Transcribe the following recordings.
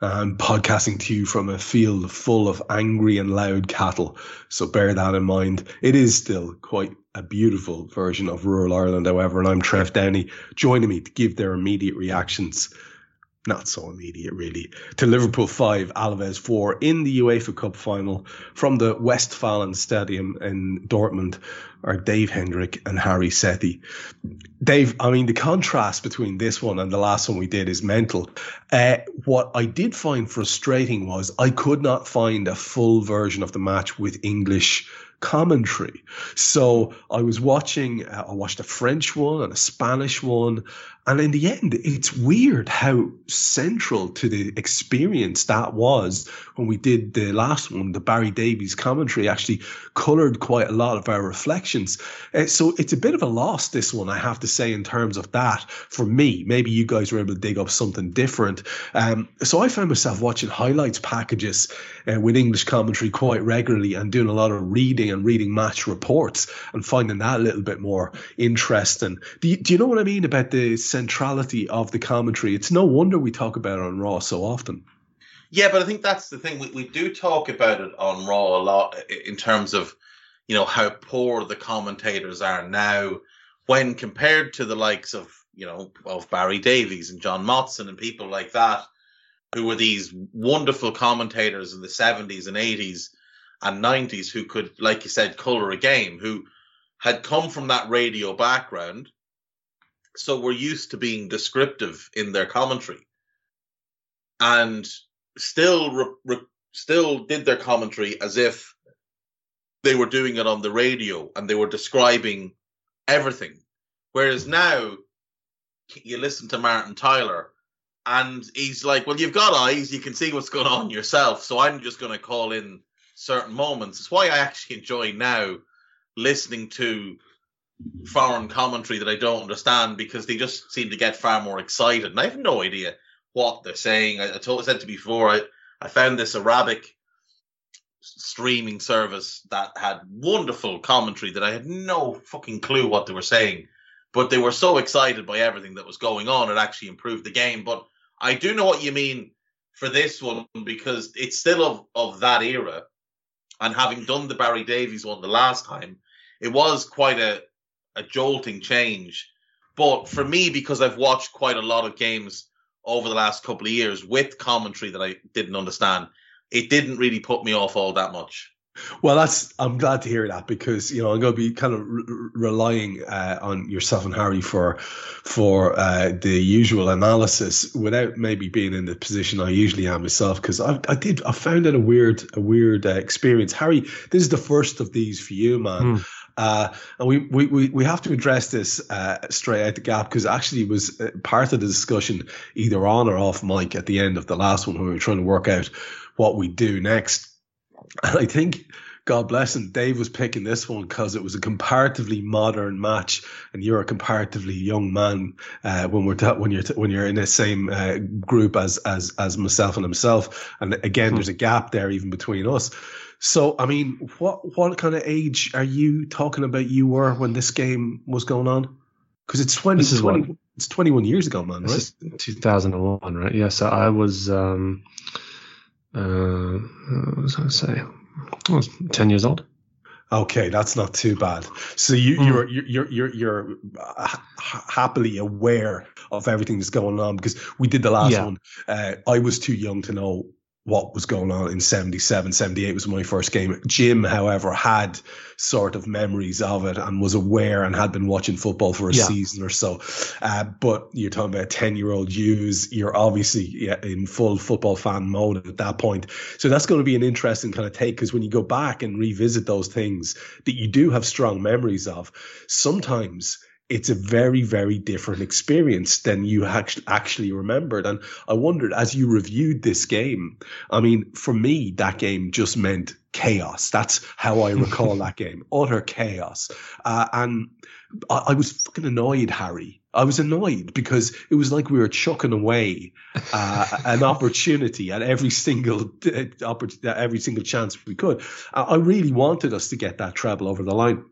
I'm podcasting to you from a field full of angry and loud cattle. So bear that in mind. It is still quite a beautiful version of rural Ireland, however, and I'm Trev Downey joining me to give their immediate reactions not so immediate really, to Liverpool 5, Alaves 4 in the UEFA Cup final from the Westfalen Stadium in Dortmund are Dave Hendrick and Hari Sethi. Dave, I mean, the contrast between this one and the last one we did is mental. Uh, what I did find frustrating was I could not find a full version of the match with English commentary. So I was watching, uh, I watched a French one and a Spanish one. And in the end, it's weird how central to the experience that was when we did the last one, the Barry Davies commentary actually colored quite a lot of our reflections. Uh, so it's a bit of a loss, this one, I have to say, in terms of that for me. Maybe you guys were able to dig up something different. Um, so I found myself watching highlights packages uh, with English commentary quite regularly and doing a lot of reading and reading match reports and finding that a little bit more interesting. Do you, do you know what I mean about the centrality of the commentary? It's no wonder we talk about it on Raw so often. Yeah, but I think that's the thing. We, we do talk about it on Raw a lot in terms of, you know, how poor the commentators are now when compared to the likes of, you know, of Barry Davies and John Motson and people like that, who were these wonderful commentators in the 70s and 80s and 90s who could, like you said, color a game, who had come from that radio background. So were used to being descriptive in their commentary and still, re- re- still did their commentary as if they were doing it on the radio and they were describing everything. Whereas now you listen to Martin Tyler and he's like, Well, you've got eyes, you can see what's going on yourself. So I'm just going to call in certain moments. It's why I actually enjoy now listening to foreign commentary that I don't understand because they just seem to get far more excited. And I have no idea what they're saying. I, I told I said to before, I, I found this Arabic streaming service that had wonderful commentary that I had no fucking clue what they were saying. But they were so excited by everything that was going on, it actually improved the game. But I do know what you mean for this one because it's still of, of that era. And having done the Barry Davies one the last time, it was quite a, a jolting change. But for me, because I've watched quite a lot of games over the last couple of years with commentary that I didn't understand, it didn't really put me off all that much. Well, that's I'm glad to hear that because you know I'm going to be kind of re- relying uh, on yourself and Hari for for uh, the usual analysis without maybe being in the position I usually am myself because I, I did I found it a weird a weird uh, experience. Hari, this is the first of these for you, man. Mm. Uh, and we, we, we, we have to address this uh, straight out the gap because actually it was uh, part of the discussion either on or off mic at the end of the last one when we were trying to work out what we do next. And I think, God bless him, Dave was picking this one because it was a comparatively modern match, and you're a comparatively young man uh, when we're t- when you're t- when you're in the same uh, group as as as myself and himself. And again, hmm. there's a gap there even between us. So, I mean, what what kind of age are you talking about? You were when this game was going on? Because it's 20, 20 it's 21 years ago, man, this right? 2001, right? Yeah, so I was um, uh, what was I going to say? I was 10 years old. Okay, that's not too bad. So you, mm. you're you're you're you're happily aware of everything that's going on because we did the last yeah. one. Uh, I was too young to know what was going on in 77, 78 was my first game. Jim, however, had sort of memories of it and was aware and had been watching football for a yeah. season or so. Uh, but you're talking about 10 year old Jews. You're obviously yeah, in full football fan mode at that point. So that's going to be an interesting kind of take because when you go back and revisit those things that you do have strong memories of, sometimes it's a very, very different experience than you actually remembered. And I wondered as you reviewed this game, I mean, for me, that game just meant chaos. That's how I recall that game utter chaos. Uh, and I, I, was fucking annoyed, Hari. I was annoyed because it was like we were chucking away uh, an opportunity at every single uh, every single chance we could. I really wanted us to get that treble over the line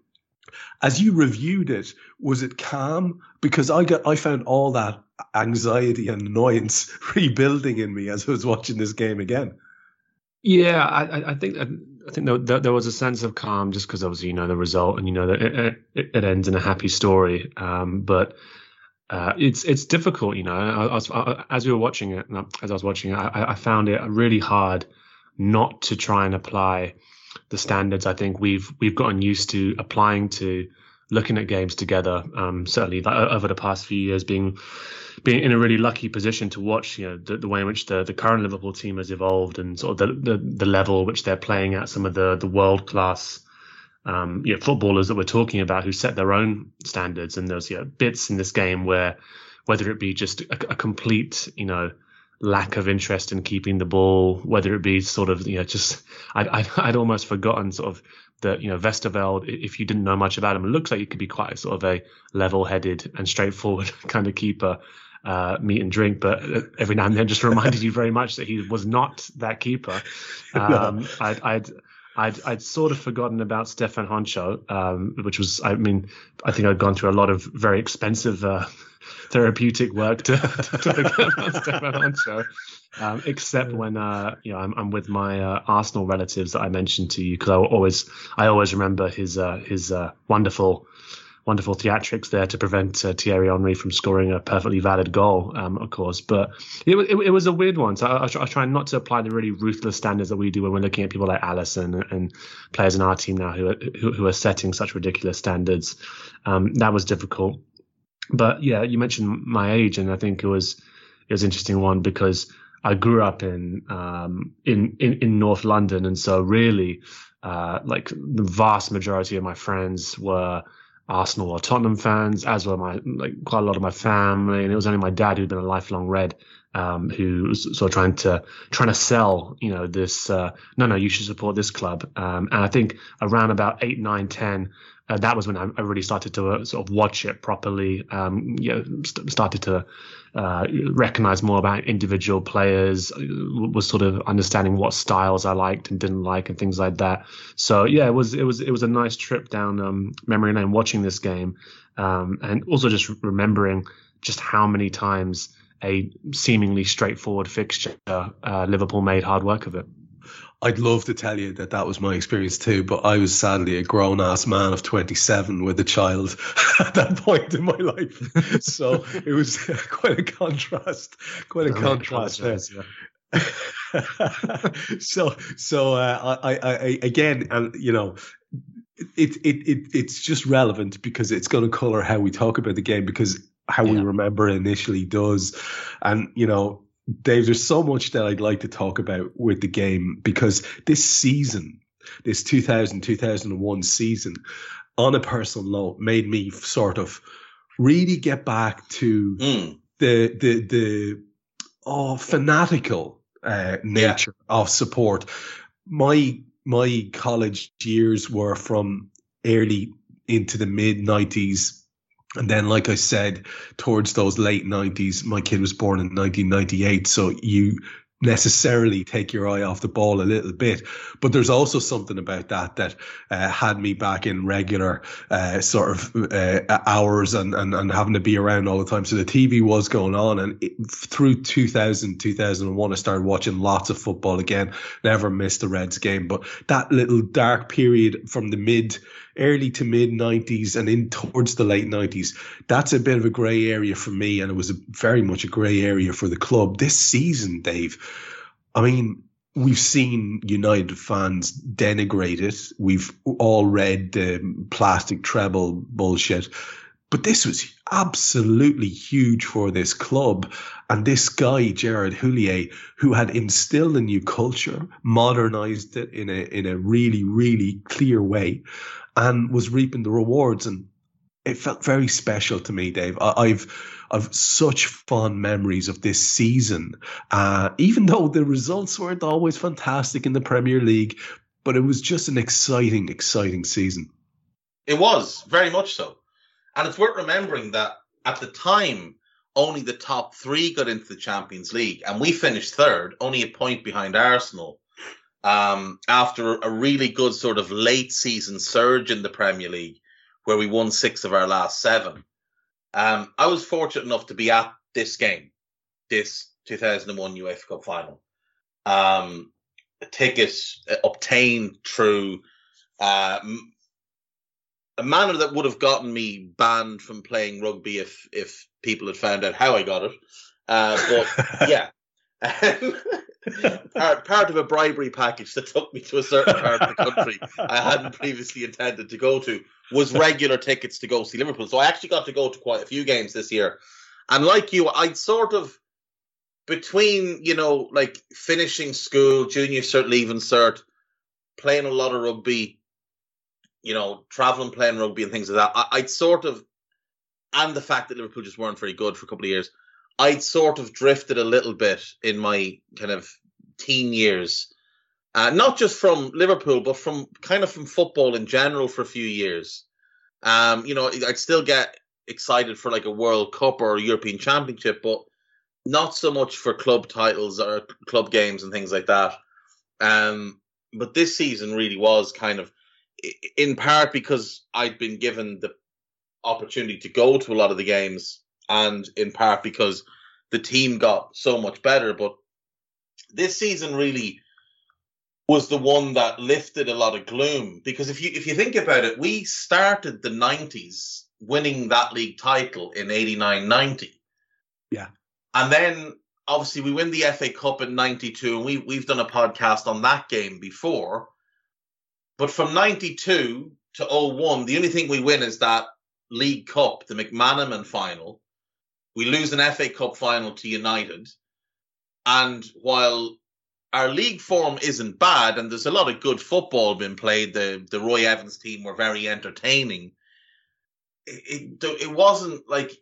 as you reviewed it, was it calm? Because I got I found all that anxiety and annoyance rebuilding in me as I was watching this game again. Yeah, I, I think I think there, there, was a sense of calm just because obviously you know the result and you know that it, it, it ends in a happy story. Um, but uh, it's it's difficult, you know. I, was, as we were watching it, as I was watching it, I found it really hard not to try and apply the standards I think we've we've gotten used to applying to looking at games together. Um, certainly, like, over the past few years, being being in a really lucky position to watch, you know, the, the way in which the, the current Liverpool team has evolved and sort of the, the, the level which they're playing at, some of the the world class. Um, you know, footballers that we're talking about who set their own standards, and there's you know, bits in this game where, whether it be just a, a complete, you know, lack of interest in keeping the ball, whether it be sort of, you know, just, I'd, I'd, I'd almost forgotten sort of that, you know, Westerveld, if you didn't know much about him, it looks like he could be quite sort of a level headed and straightforward kind of keeper. Uh, meat and drink, but every now and then just reminded you very much that he was not that keeper. Um, no. I'd, I'd, I'd, I'd sort of forgotten about Stefan Henchoz, um, which was, I mean, I think I'd gone through a lot of very expensive uh, therapeutic work to, to, on Stefan Henchoz. Um, except when uh, you know I'm, I'm with my uh, Arsenal relatives that I mentioned to you because I always I always remember his uh, his uh, wonderful wonderful theatrics there to prevent uh, Thierry Henry from scoring a perfectly valid goal, um, of course. But it, it, it, was a weird one. So I, I, try, not to apply the really ruthless standards that we do when we're looking at people like Alisson and, and players in our team now who are, who, who are setting such ridiculous standards. Um, that was difficult but yeah, you mentioned my age, and I think it was it was interesting one because I grew up in um, in, in in North London, and so really, uh, like the vast majority of my friends were Arsenal or Tottenham fans, as were my like quite a lot of my family, and it was only my dad who'd been a lifelong Red. Um, who was sort of trying to trying to sell, you know, this. Uh, no, no, you should support this club. Um, and I think around about eight, nine, ten, uh, that was when I, I really started to uh, sort of watch it properly. Um, you know, st- started to uh, recognize more about individual players. Uh, was sort of understanding what styles I liked and didn't like and things like that. So yeah, it was it was it was a nice trip down um, memory lane watching this game, um, and also just remembering just how many times a seemingly straightforward fixture uh, Liverpool made hard work of it. I'd love to tell you that that was my experience too, but I was sadly a grown ass man of 27 with a child at that point in my life. So it was quite a contrast, quite a oh, contrast there. Yeah. so, so uh, I, I, I, again, and you know, it, it, it, it's just relevant because it's going to color how we talk about the game because how yeah. we remember initially does, and you know, Dave, there's so much that I'd like to talk about with the game because this season, this 2000 2001 season, on a personal note, made me sort of really get back to mm. the the the oh fanatical uh, nature yeah. of support. My my college years were from early into the mid 90s and then, like I said, towards those late 90s, my kid was born in 1998. So you necessarily take your eye off the ball a little bit. But there's also something about that that uh, had me back in regular uh, sort of uh, hours and, and, and having to be around all the time. So the TV was going on. And it, through 2000, 2001, I started watching lots of football again. Never missed a Reds game. But that little dark period from the mid early to mid 90s and in towards the late 90s. That's a bit of a grey area for me, and it was a, very much a grey area for the club. This season, Dave, I mean, we've seen United fans denigrate it. We've all read the plastic treble bullshit. But this was absolutely huge for this club. And this guy, Gerard Houllier, who had instilled a new culture, modernized it in a in a really, really clear way, and was reaping the rewards. And it felt very special to me, Dave. I, have I've such fond memories of this season. Uh, even though the results weren't always fantastic in the Premier League, but it was just an exciting, exciting season. It was very much so. And it's worth remembering that at the time, only the top three got into the Champions League, and we finished third, only a point behind Arsenal. Um, after a really good sort of late season surge in the Premier League, where we won six of our last seven. Um, I was fortunate enough to be at this game, this 2001 UEFA Cup final. Um, a ticket obtained through uh, a manner that would have gotten me banned from playing rugby if if people had found out how I got it. Uh, but yeah, part, part of a bribery package that took me to a certain part of the country I hadn't previously intended to go to was regular tickets to go see Liverpool. So I actually got to go to quite a few games this year. And like you, I'd sort of between, you know, like finishing school, junior cert, leaving cert, playing a lot of rugby, you know, traveling, playing rugby and things like that, I, I'd sort of, and the fact that Liverpool just weren't very good for a couple of years, I'd sort of drifted a little bit in my kind of teen years. Uh, not just from Liverpool, but from kind of from football in general for a few years. Um, you know, I'd still get excited for like a World Cup or a European Championship, but not so much for club titles or club games and things like that. Um, but this season really was kind of in part because I'd been given the opportunity to go to a lot of the games, and in part because the team got so much better. But this season really was the one that lifted a lot of gloom because if you if you think about it, we started the 90s winning that league title in 89 90. Yeah. And then obviously we win the FA Cup in 92 and we we've done a podcast on that game before but from 92 to 01, the only thing we win is that League Cup, the McManaman final. We lose an FA Cup final to United. And while our league form isn't bad and there's a lot of good football being played, the, the Roy Evans team were very entertaining. It, it, it wasn't like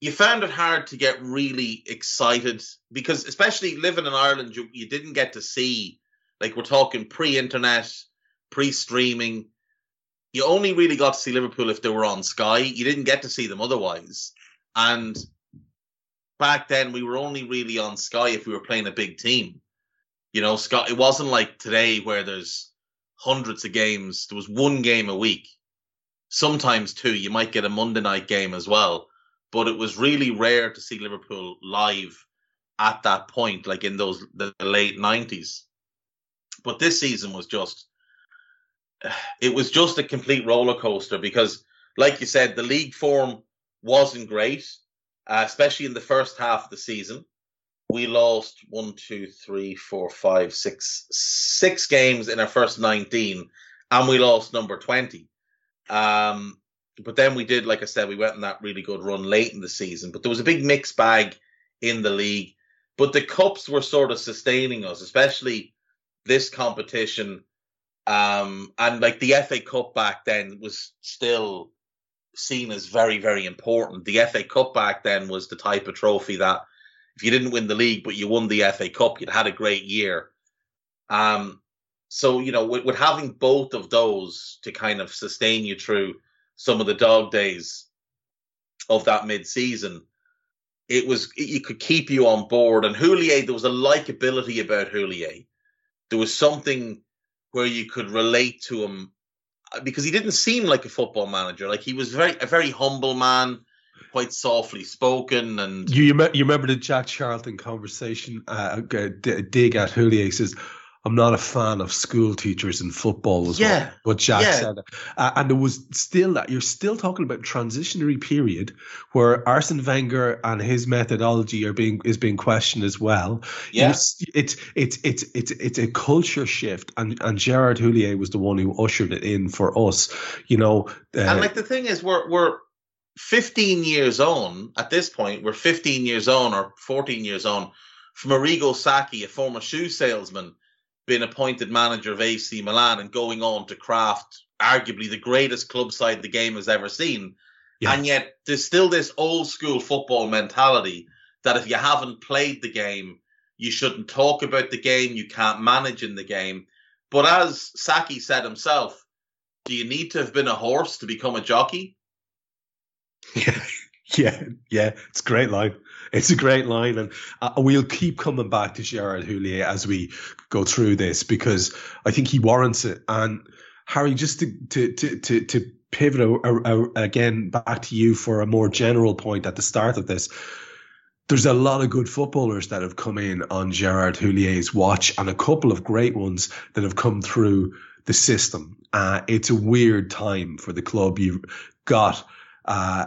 you found it hard to get really excited because, especially living in Ireland, you, you didn't get to see, like, we're talking pre internet pre-streaming. You only really got to see Liverpool if they were on Sky. You didn't get to see them otherwise. And back then, we were only really on Sky if we were playing a big team. You know, Scott. It wasn't like today where there's hundreds of games. There was one game a week, sometimes two. You might get a Monday night game as well, but it was really rare to see Liverpool live at that point, like in those the late nineties. But this season was just it was just a complete roller coaster because, like you said, the league form wasn't great, uh, especially in the first half of the season. We lost one, two, three, four, five, six, six games in our first 19, and we lost number 20. Um, but then we did, like I said, we went on that really good run late in the season. But there was a big mixed bag in the league. But the cups were sort of sustaining us, especially this competition um, and like the FA Cup back then was still seen as very, very important. The FA Cup back then was the type of trophy that if you didn't win the league, but you won the FA Cup, you'd had a great year. Um, so, you know, with, with having both of those to kind of sustain you through some of the dog days of that mid season, it was, it could keep you on board. And Houllier, there was a likability about Houllier. There was something where you could relate to him because he didn't seem like a football manager. Like he was very a very humble man, quite softly spoken. And you you, you remember the Jack Charlton conversation? Uh, dig at Houllier says. I'm not a fan of school teachers in football as Yeah. well. But Jack Yeah. said it. Uh, and there was still that you're still talking about transitionary period where Arsene Wenger and his methodology are being is being questioned as well. Yeah. It's it's it's it's it's a culture shift, and and Gerard Houllier was the one who ushered it in for us. You know, uh, and like the thing is, we're we're 15 years on at this point. We're 15 years on or 14 years on from Arrigo Sacchi, a former shoe salesman, being appointed manager of AC Milan and going on to craft arguably the greatest club side the game has ever seen. Yeah. And yet there's still this old school football mentality that if you haven't played the game, you shouldn't talk about the game, you can't manage in the game. But as Sacchi said himself, do you need to have been a horse to become a jockey? Yeah, yeah, yeah. It's a great line. It's a great line, and uh, we'll keep coming back to Gerard Houllier as we go through this because I think he warrants it. And Hari, just to to to to, to pivot a, a, a- again back to you for a more general point at the start of this. There's a lot of good footballers that have come in on Gerard Houllier's watch, and a couple of great ones that have come through the system. Uh, it's a weird time for the club. You've got uh,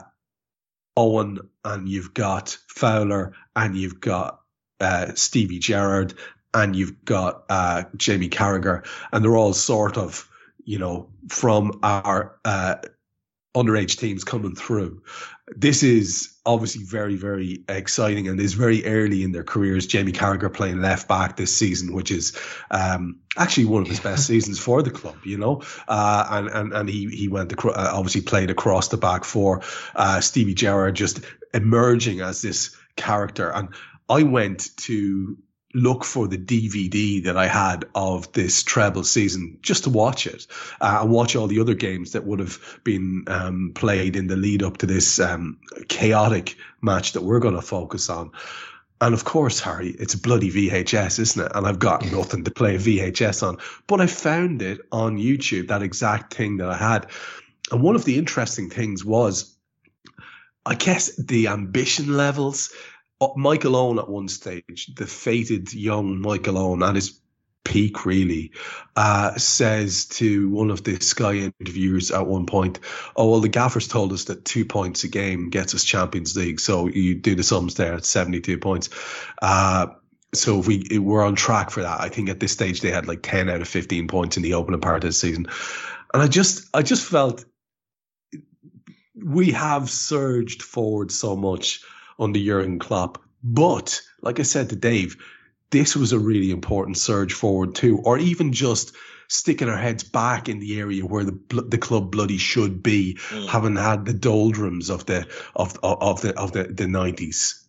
Owen and you've got Fowler and you've got uh, Stevie Gerrard and you've got uh, Jamie Carragher, and they're all sort of, you know, from our uh, underage teams coming through. This is obviously very, very exciting and is very early in their careers. Jamie Carragher playing left back this season, which is um, actually one of his best seasons for the club, you know. Uh, and, and and he he went acro- uh, obviously played across the back for Uh, Stevie Gerrard just emerging as this character, and I went to look for the DVD that I had of this treble season just to watch it uh, and watch all the other games that would have been um, played in the lead up to this um, chaotic match that we're going to focus on. And of course, Hari, it's a bloody VHS, isn't it? And I've got nothing to play VHS on. But I found it on YouTube, that exact thing that I had. And one of the interesting things was, I guess, the ambition levels. Michael Owen at one stage, the fated young Michael Owen at his peak, really, uh, says to one of the Sky interviewers at one point, "Oh well, the gaffers told us that two points a game gets us Champions League, so you do the sums there at seventy-two points." Uh, so if we if we're on track for that, I think at this stage they had like ten out of fifteen points in the opening part of the season, and I just I just felt we have surged forward so much under Jurgen Klopp. But like I said to Dave, this was a really important surge forward too, or even just sticking our heads back in the area where the the club bloody should be, Mm. having had the doldrums of the of of, of the of the the nineties.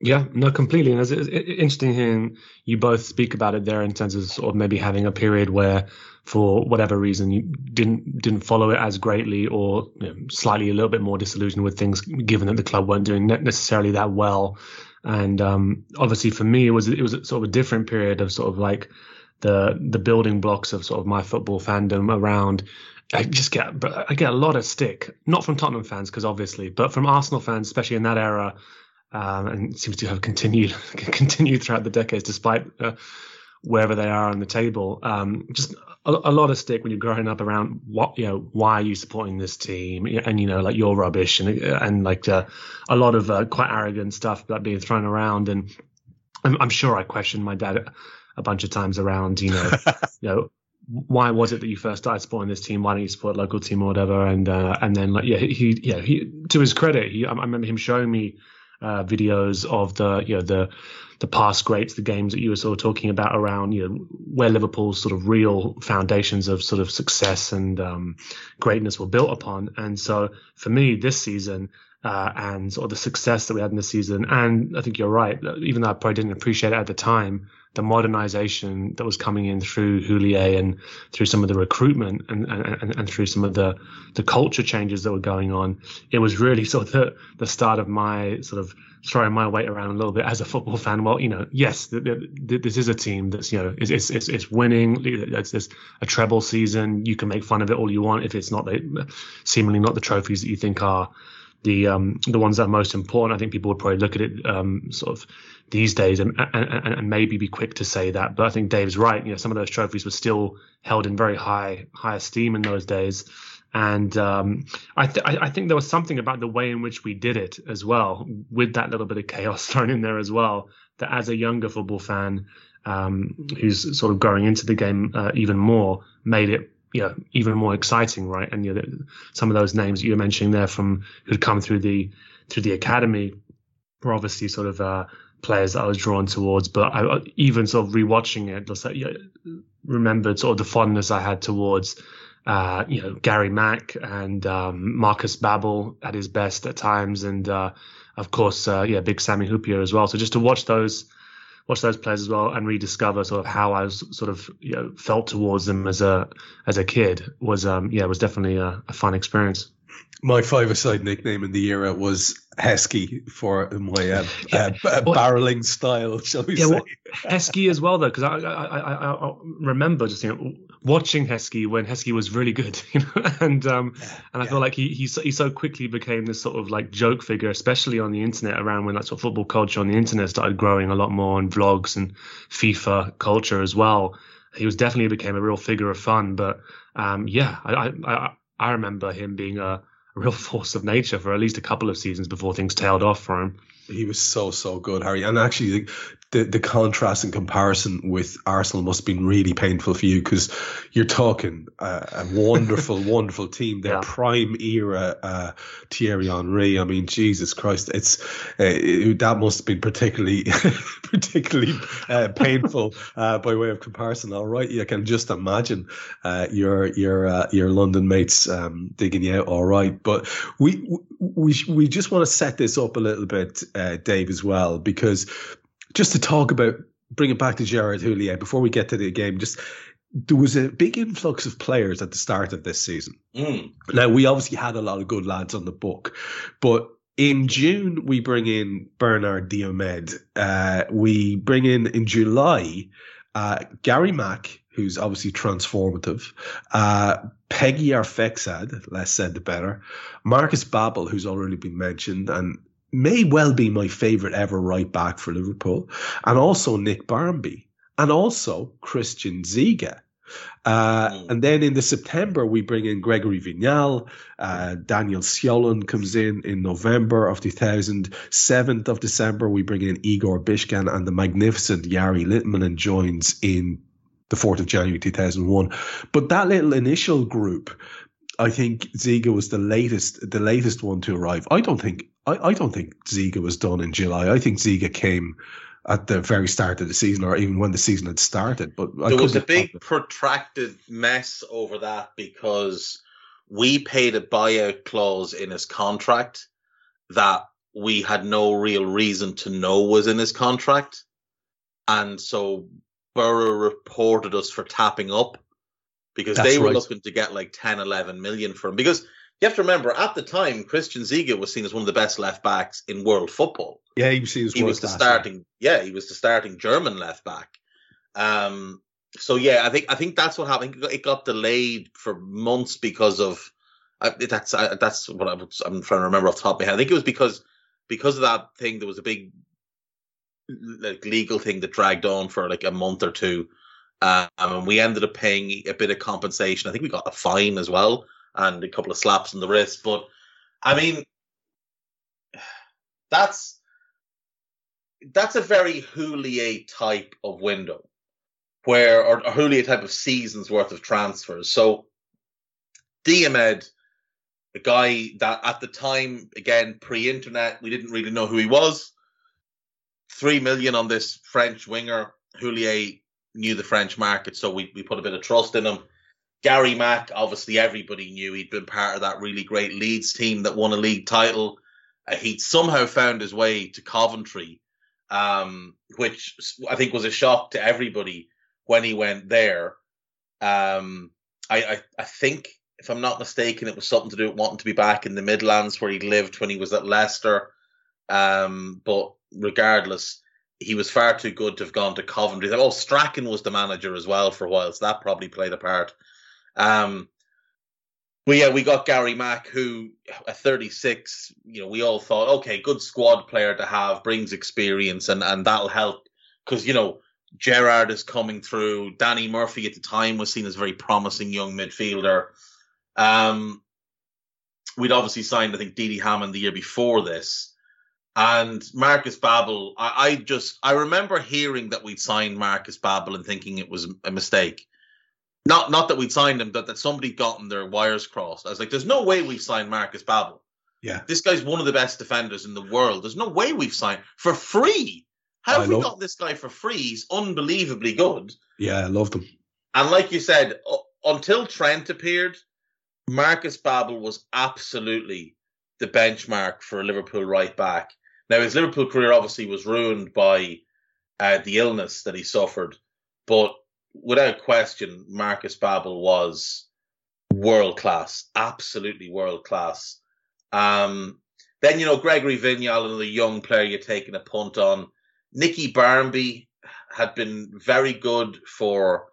Yeah, no, completely. And it's, interesting hearing you both speak about it there in terms of sort of maybe having a period where, for whatever reason, you didn't didn't follow it as greatly, or you know, slightly a little bit more disillusioned with things, given that the club weren't doing necessarily that well. And um, obviously, for me, it was it was sort of a different period of sort of like the the building blocks of sort of my football fandom around. I just get I get a lot of stick, not from Tottenham fans because obviously, but from Arsenal fans, especially in that era um, and seems to have continued continued throughout the decades, despite uh, wherever they are on the table. Um, just a, a lot of stick when you're growing up around what you know. Why are you supporting this team? And you know, like you're rubbish, and and like uh, a lot of uh, quite arrogant stuff that being thrown around. And I'm, I'm sure I questioned my dad a bunch of times around, you know, you know why was it that you first started supporting this team? Why don't you support local team or whatever? And uh, and then like yeah, he yeah he to his credit, he I remember him showing me uh, videos of the you know the the past greats, the games that you were sort of talking about around you know where Liverpool's sort of real foundations of sort of success and um, greatness were built upon. And so for me, this season. Uh, and sort of the success that we had in the season, and I think you're right. Even though I probably didn't appreciate it at the time, the modernization that was coming in through Houllier and through some of the recruitment and, and, and through some of the, the culture changes that were going on, it was really sort of the, the start of my sort of throwing my weight around a little bit as a football fan. Well, you know, yes, th- th- this is a team that's, you know, it's, it's, it's, it's winning. It's, it's a treble season. You can make fun of it all you want if it's not the, seemingly not the trophies that you think are the um, the ones that are most important. I think people would probably look at it um, sort of these days and, and, and maybe be quick to say that. But I think Dave's right. You know, some of those trophies were still held in very high high esteem in those days. And um, I, th- I think there was something about the way in which we did it as well, with that little bit of chaos thrown in there as well. That as a younger football fan, um, who's sort of growing into the game uh, even more, made it you know even more exciting, right? And you know, some of those names that you were mentioning there from who'd come through the through the academy were obviously sort of uh, players that I was drawn towards. But I, even sort of rewatching it, just like, you know, remembered sort of the fondness I had towards uh, you know Gary Mack and um, Marcus Babbel at his best at times, and uh, of course, uh, yeah, big Sammy Hyypiä as well. So just to watch those watch those players as well and rediscover sort of how I was sort of you know felt towards them as a as a kid was um yeah was definitely a, a fun experience. My five-a-side nickname in the era was Heskey for my uh, yeah. uh, barreling style, shall we yeah, say? Well, Heskey as well, though, because I, I, I, I, remember just you know watching Heskey when Heskey was really good, you know, and um, and I yeah. feel like he, he he so quickly became this sort of like joke figure, especially on the internet around when that sort of football culture on the internet started growing a lot more and vlogs and FIFA culture as well. He was definitely became a real figure of fun, but um, yeah, I, I I remember him being a real force of nature for at least a couple of seasons before things tailed off for him. He was so so good, Hari. And actually, the, the contrast and comparison with Arsenal must have been really painful for you because you're talking uh, a wonderful, wonderful team. Their yeah. prime era, uh, Thierry Henry. I mean, Jesus Christ, it's uh, it, that must have been particularly, particularly uh, painful uh, by way of comparison. All right, you can just imagine uh, your your your London mates um, digging you out. All right, but we we we just want to set this up a little bit, Dave, as well because just to talk about bring it back to Gerard Houllier before we get to the game. Just there was a big influx of players at the start of this season. Mm. Now we obviously had a lot of good lads on the book, but in June we bring in Bernard Diomede. Uh, we bring in in July uh, Gary Mack, who's obviously transformative. Uh, Pegguy Arphexad, less said the better. Marcus Babbel, who's already been mentioned, and may well be my favourite ever right back for Liverpool, and also Nick Barmby, and also Christian Ziege. Uh, mm. And then in the September, we bring in Gregory Vignal. Uh, Daniel Sjolund comes in in November of 2000. 7th of December, we bring in Igor Biscan, and the magnificent Jari Litmanen joins in the 4th of January 2001. But that little initial group, I think Ziege was the latest, the latest one to arrive. I don't think I, I don't think Ziege was done in July. I think Ziege came at the very start of the season, or even when the season had started. But there was a big protracted mess over that because we paid a buyout clause in his contract that we had no real reason to know was in his contract, and so Boro reported us for tapping up because That's they were right. looking to get like 10, 11 million for him because you have to remember at the time Christian Ziege was seen as one of the best left backs in world football. Yeah, he was seen as he was the starting. Yeah. he was the starting German left back. Um, so yeah, I think I think that's what happened. It got delayed for months because of uh, that's uh, that's what I am trying to remember off the top of my head. I think it was because because of that thing. There was a big like legal thing that dragged on for like a month or two. Um, and we ended up paying a bit of compensation. I think we got a fine as well and a couple of slaps on the wrist. But I mean, that's that's a very Houllier type of window, where or a Houllier type of season's worth of transfers. So Diomede, a guy that at the time, again pre-internet, we didn't really know who he was. Three million on this French winger. Houllier knew the French market, so we, we put a bit of trust in him. Gary Mack, obviously everybody knew he'd been part of that really great Leeds team that won a league title. Uh, he'd somehow found his way to Coventry, um, which I think was a shock to everybody when he went there. Um, I, I, I think, if I'm not mistaken, it was something to do with wanting to be back in the Midlands where he lived when he was at Leicester. Um, but regardless, he was far too good to have gone to Coventry. Oh, Strachan was the manager as well for a while, so that probably played a part. Um, Well, yeah, we got Gary Mack, who at 36, you know, we all thought, okay, good squad player to have, brings experience, and and that'll help because you know Gerrard is coming through. Danny Murphy at the time was seen as a very promising young midfielder. Um, we'd obviously signed, I think, Didi Hamann the year before this. And Marcus Babbel, I, I, just I remember hearing that we'd signed Marcus Babbel and thinking it was a mistake. Not not that we'd signed him, but that somebody gotten their wires crossed. I was like, there's no way we've signed Marcus Babbel. Yeah. This guy's one of the best defenders in the world. There's no way we've signed for free. How have we got this guy for free? He's unbelievably good. Yeah, I loved him. And like you said, until Trent appeared, Marcus Babbel was absolutely the benchmark for a Liverpool right back. Now his Liverpool career obviously was ruined by uh, the illness that he suffered, but without question, Marcus Babbel was world class, absolutely world class. Um, then you know Gregory Vignal, another young player you're taking a punt on. Nicky Barmby had been very good for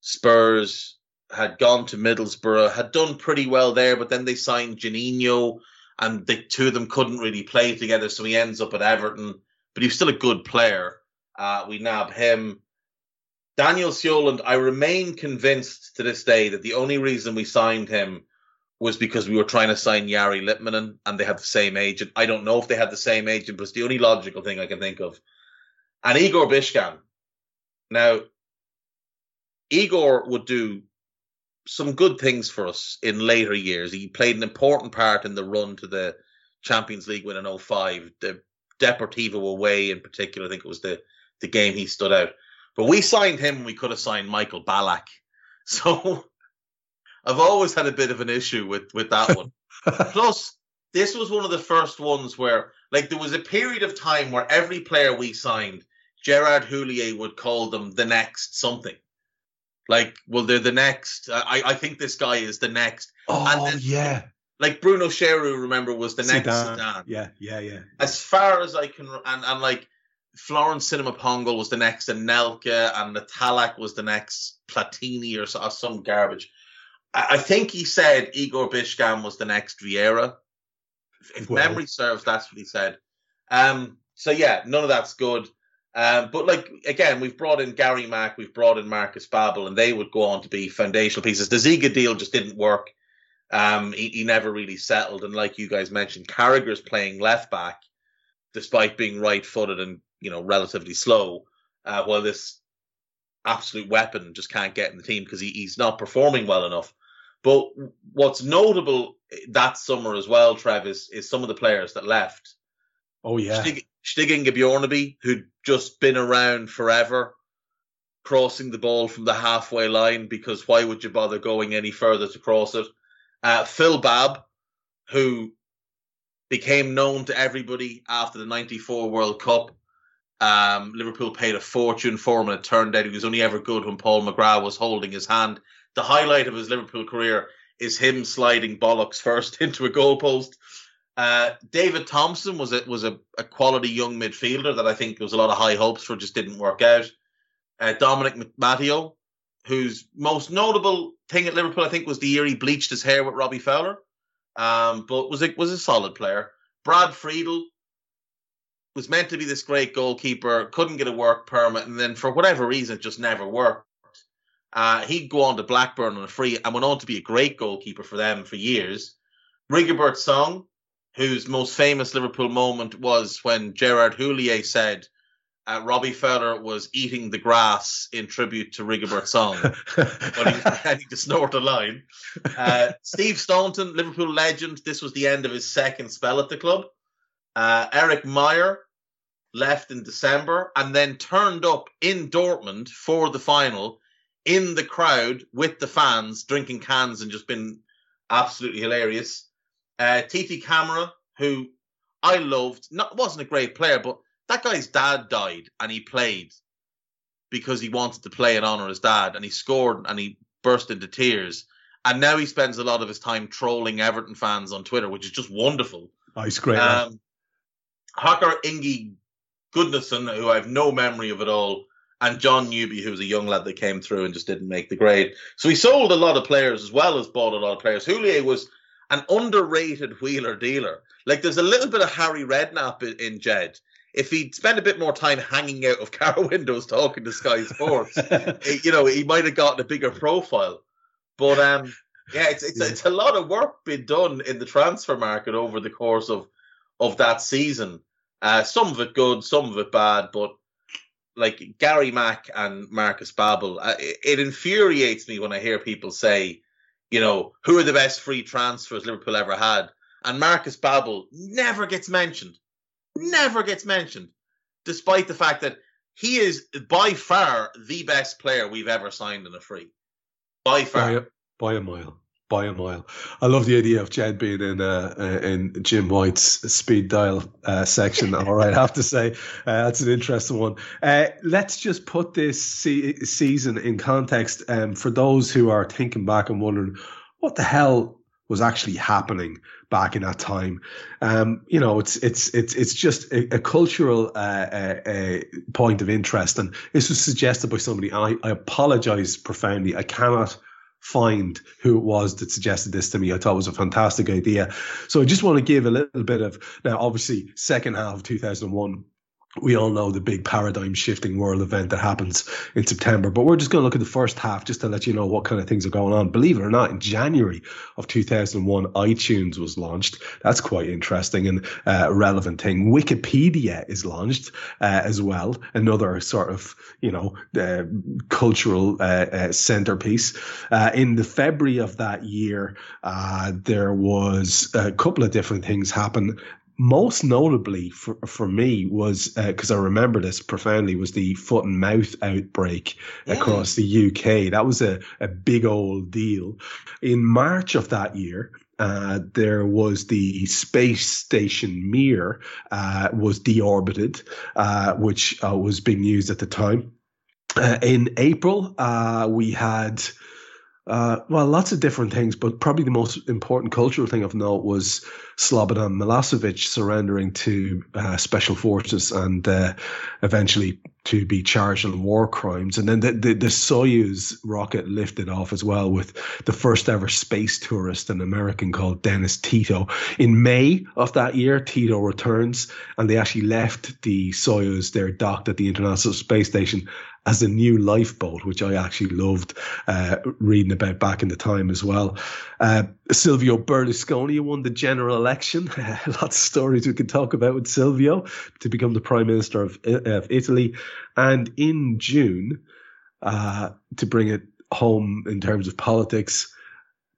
Spurs had gone to Middlesbrough, had done pretty well there, but then they signed Juninho, and the two of them couldn't really play together, so he ends up at Everton. But he's still a good player. Uh, we nab him. Daniel Sjolund, I remain convinced to this day that the only reason we signed him was because we were trying to sign Jari Litmanen and they have the same agent. I don't know if they had the same agent, but it's the only logical thing I can think of. And Igor Biscan. Now, Igor would do some good things for us in later years. He played an important part in the run to the Champions League win in 05. The Deportivo away in particular, I think it was the, the game he stood out. But we signed him we could have signed Michael Ballack. So I've always had a bit of an issue with, with that one. Plus, this was one of the first ones where, like, there was a period of time where every player we signed, Gerard Houllier would call them the next something. Like, well, they're the next. I, I think this guy is the next. Oh, and then, yeah. Like Bruno Cheyrou, remember, was the next Zidane. Yeah, yeah, yeah. As far as I can, and, and like Florent Sinama Pongolle was the next Anelka, and Le Tallec was the next Platini or, or some garbage. I, I, think he said Igor Biscan was the next Vieira. If well. memory serves, that's what he said. Um, so yeah, none of that's good. Um, but like again, we've brought in Gary Mack, we've brought in Marcus Babbel, and they would go on to be foundational pieces. The Ziege deal just didn't work. Um, he, he, never really settled, and like you guys mentioned, Carragher's playing left back, despite being right-footed and you know relatively slow. Uh, while this absolute weapon just can't get in the team because he, he's not performing well enough. But what's notable that summer as well, Trev, is, is some of the players that left. Oh yeah, Stig, Stig Inge Bjornebye, who'd just been around forever, crossing the ball from the halfway line because why would you bother going any further to cross it? Uh, Phil Babb, who became known to everybody after the 94 World Cup. Um, Liverpool paid a fortune for him, and it turned out he was only ever good when Paul McGrath was holding his hand. The highlight of his Liverpool career is him sliding bollocks first into a goalpost uh, David Thompson was a, was a, a, quality young midfielder that I think there was a lot of high hopes for, just didn't work out. Uh, Dominic Matteo, whose most notable thing at Liverpool, I think, was the year he bleached his hair with Robbie Fowler, um, but was a, was a solid player. Brad Friedel was meant to be this great goalkeeper, couldn't get a work permit, and then for whatever reason, it just never worked. Uh, he'd go on to Blackburn on a free and went on to be a great goalkeeper for them for years. Rigobert Song, whose most famous Liverpool moment was when Gerard Houllier said uh, Robbie Fowler was eating the grass in tribute to Rigobert Song when he was pretending to snort a line. Uh, Steve Staunton, Liverpool legend, this was the end of his second spell at the club. Uh, Erik Meijer left in December and then turned up in Dortmund for the final in the crowd with the fans drinking cans and just been absolutely hilarious. Uh, Titi Camara, who I loved, not wasn't a great player, but that guy's dad died and he played because he wanted to play and honor of his dad, and he scored and he burst into tears. And now he spends a lot of his time trolling Everton fans on Twitter, which is just wonderful. Oh, he's great. Um, Haukur Ingi Gudnason, who I have no memory of at all, and John Newby, who was a young lad that came through and just didn't make the grade. So he sold a lot of players as well as bought a lot of players. Houllier was an underrated wheeler dealer. Like there's a little bit of Harry Redknapp in, in Ged. If he'd spent a bit more time hanging out of car windows talking to Sky Sports, you know, he might have gotten a bigger profile. But um, yeah, it's it's, yeah. it's a lot of work been done in the transfer market over the course of of that season. Uh, some of it good, some of it bad, but like Gary Mack and Marcus Babbel, uh, it, it, infuriates me when I hear people say, you know, who are the best free transfers Liverpool ever had, and Marcus Babbel never gets mentioned, never gets mentioned, despite the fact that he is by far the best player we've ever signed in a free, by far, by a, by a mile by a mile. I love the idea of Ged being in uh, uh, in Jim White's speed dial uh, section. All right, I have to say uh, that's an interesting one. Uh, let's just put this se- season in context um, for those who are thinking back and wondering what the hell was actually happening back in that time. Um, you know, it's it's it's it's just a, a cultural uh, point of interest, and this was suggested by somebody. I, I apologize profoundly. I cannot find who it was that suggested this to me. I thought it was a fantastic idea. So I just want to give a little bit of now, obviously, second half of 2001 we all know the big paradigm shifting world event that happens in September, but we're just going to look at the first half just to let you know what kind of things are going on. Believe it or not, in January of 2001, iTunes was launched. That's quite interesting and uh, relevant thing. Wikipedia is launched uh, as well, another sort of you know uh, cultural uh, uh, centerpiece. Uh, in the February of that year, there was a couple of different things happen most notably for, for me was because uh, I remember this profoundly was the foot and mouth outbreak yeah. across the UK. That was a, a big old deal. In March of that year, uh, there was the space station Mir uh, was deorbited, uh, which uh, was big news at the time. Uh, in April, we had uh, well, lots of different things, but probably the most important cultural thing of note was Slobodan Milosevic surrendering to uh, special forces and uh, eventually to be charged on war crimes. And then the, the, the, Soyuz rocket lifted off as well with the first ever space tourist, an American called Dennis Tito. In May of that year, Tito returns and they actually left the Soyuz there docked at the International Space Station as a new lifeboat, which I actually loved uh, reading about back in the time as well. Uh, Silvio Berlusconi won the general election. Lots of stories we could talk about with Silvio to become the prime minister of, of Italy. And in June, uh, to bring it home in terms of politics,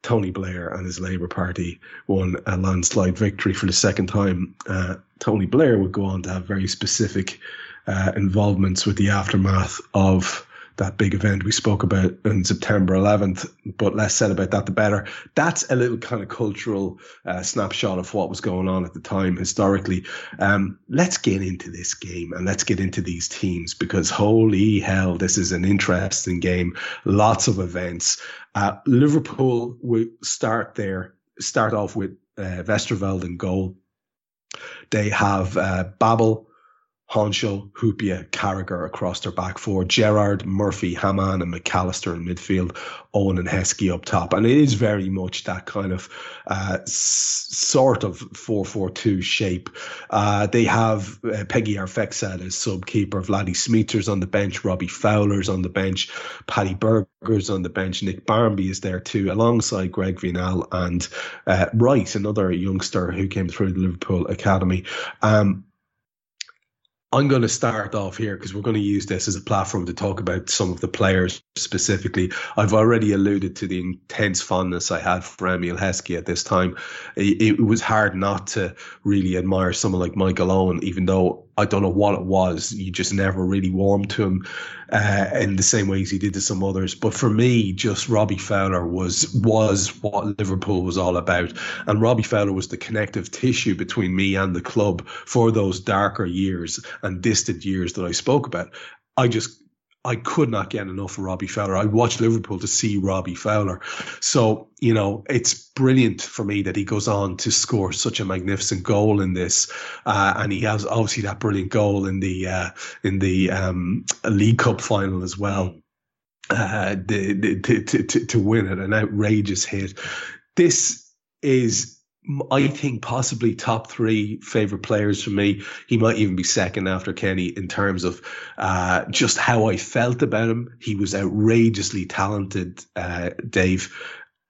Tony Blair and his Labour Party won a landslide victory for the second time. Uh, Tony Blair would go on to have very specific uh, involvements with the aftermath of that big event we spoke about on September 11th. But less said about that, the better. That's a little kind of cultural uh, snapshot of what was going on at the time historically. Um, let's get into this game and let's get into these teams because holy hell, this is an interesting game. Lots of events. Uh, Liverpool will start there, start off with uh, Westerveld in goal. They have uh, Babbel, Henchoz, Hyypiä, Carragher across their back four, Gerrard, Murphy, Hamann, and McAllister in midfield, Owen and Heskey up top. And it is very much that kind of uh, s- sort of 4 4 2 shape. Uh, they have uh, Pegguy Arphexad as sub keeper, Vladdy Smicer's on the bench, Robbie Fowler's on the bench, Paddy Berger's on the bench, Nick Barmby is there too, alongside Greg Vignal and uh, Wright, another youngster who came through the Liverpool Academy. Um, I'm going to start off here because we're going to use this as a platform to talk about some of the players specifically. I've already alluded to the intense fondness I had for Emile Heskey at this time. It, it was hard not to really admire someone like Michael Owen, even though I don't know what it was. You just never really warmed to him uh, in the same ways he did to some others. But for me, just Robbie Fowler was was what Liverpool was all about, and Robbie Fowler was the connective tissue between me and the club for those darker years and distant years that I spoke about. I just I could not get enough of Robbie Fowler. I watched Liverpool to see Robbie Fowler. So, you know, it's brilliant for me that he goes on to score such a magnificent goal in this. Uh, and he has obviously that brilliant goal in the uh, in the um, League Cup final as well. Uh, the, the, to, to, to win it, an outrageous hit. This is I think possibly top three favorite players for me. He might even be second after Kenny in terms of uh, just how I felt about him. He was outrageously talented, uh, Dave,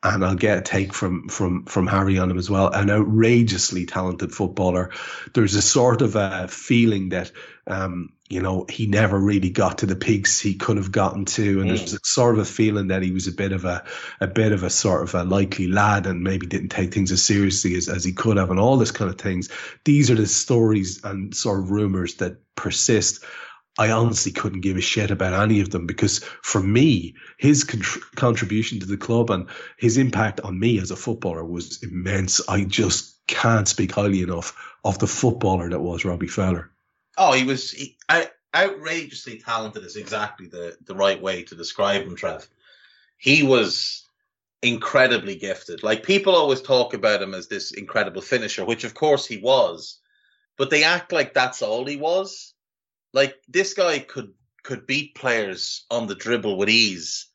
and I'll get a take from from from Hari on him as well. An outrageously talented footballer. There's a sort of a feeling that um, you know, he never really got to the peaks he could have gotten to. And mm. there's sort of a feeling that he was a bit of a, a bit of a sort of a likely lad and maybe didn't take things as seriously as, as he could have and all this kind of things. These are the stories and sort of rumors that persist. I honestly couldn't give a shit about any of them because for me, his contribution to the club and his impact on me as a footballer was immense. I just can't speak highly enough of the footballer that was Robbie Fowler. Oh, he was he, outrageously talented. Is exactly the the right way to describe him, Trev. He was incredibly gifted. Like people always talk about him as this incredible finisher, which of course he was, but they act like that's all he was. Like this guy could could beat players on the dribble with ease.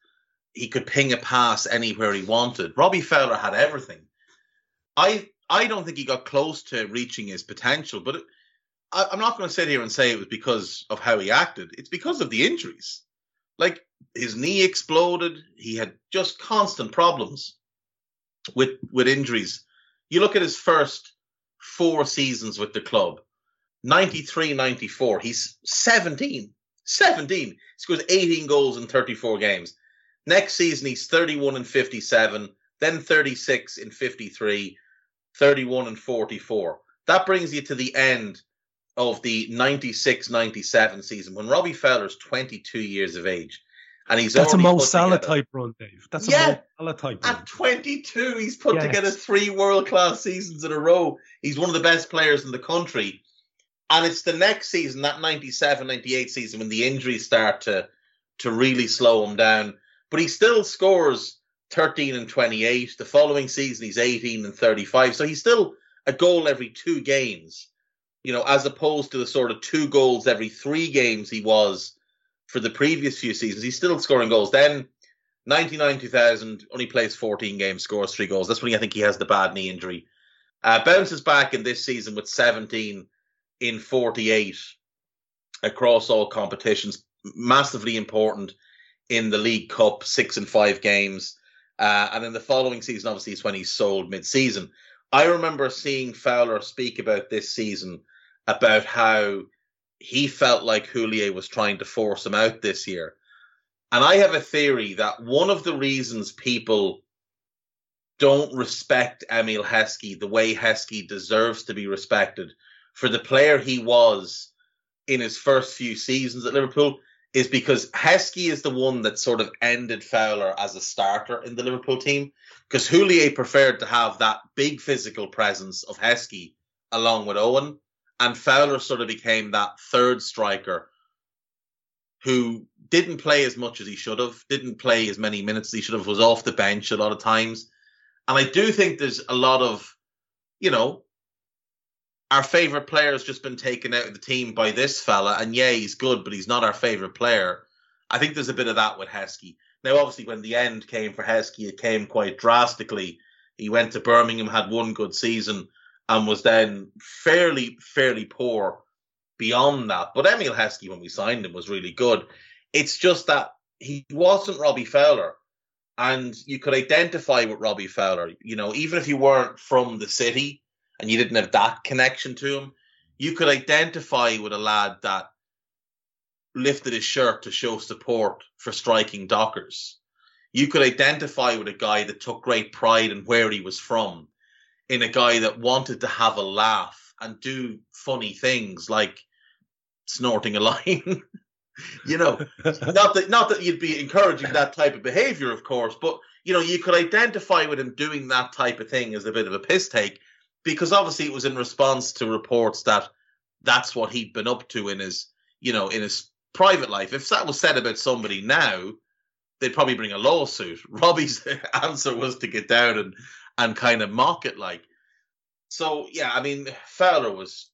He could ping a pass anywhere he wanted. Robbie Fowler had everything. I I don't think he got close to reaching his potential, but it, I, am not going to sit here and say it was because of how he acted. It's because of the injuries. Like his knee exploded. He had just constant problems with with injuries. You look at his first four seasons with the club 93 94. He's 17. 17. He scores 18 goals in 34 games. Next season, he's 31 and 57, then 36 in 53, 31 and 44. That brings you to the end of the 96 97 season when Robbie Fowler's 22 years of age. And he's That's a Mo Salah type run, Dave. That's yeah, a Mo Salah type run. At 22, he's put yes. together three world class seasons in a row. He's one of the best players in the country. And it's the next season, that 97 98 season, when the injuries start to, to really slow him down. But he still scores 13 and 28. The following season, he's 18 and 35. So he's still a goal every two games you know, as opposed to the sort of two goals every three games he was for the previous few seasons. He's still scoring goals. Then 99 2000, only plays 14 games, scores three goals. That's when I think he has the bad knee injury. Uh, bounces back in this season with 17 in 48 across all competitions. Massively important in the League Cup, six and five games. Uh, and in the following season, obviously, is when he's sold mid season. I remember seeing Fowler speak about this season about how he felt like Houllier was trying to force him out this year. And I have a theory that one of the reasons people don't respect Emile Heskey the way Heskey deserves to be respected for the player he was in his first few seasons at Liverpool is because Heskey is the one that sort of ended Fowler as a starter in the Liverpool team because Houllier preferred to have that big physical presence of Heskey along with Owen and Fowler sort of became that third striker who didn't play as much as he should have, didn't play as many minutes as he should have, was off the bench a lot of times. And I do think there's a lot of, you know, our favorite player has just been taken out of the team by this fella. And yeah, he's good, but he's not our favorite player. I think there's a bit of that with Heskey. Now, obviously, when the end came for Heskey, it came quite drastically. He went to Birmingham, had one good season, and was then fairly fairly poor beyond that. But Emile Heskey, when we signed him, was really good. It's just that he wasn't Robbie Fowler, and you could identify with Robbie Fowler. You know, even if you weren't from the city and you didn't have that connection to him, you could identify with a lad that lifted his shirt to show support for striking Dockers. You could identify with a guy that took great pride in where he was from in a guy that wanted to have a laugh and do funny things like snorting a line. you know, not that not that you'd be encouraging that type of behavior, of course, but you know, you could identify with him doing that type of thing as a bit of a piss take, because obviously it was in response to reports that that's what he'd been up to in his, you know, in his private life. If that was said about somebody now, they'd probably bring a lawsuit. Robbie's answer was to get down and and kind of mock it like. So yeah, I mean, Fowler was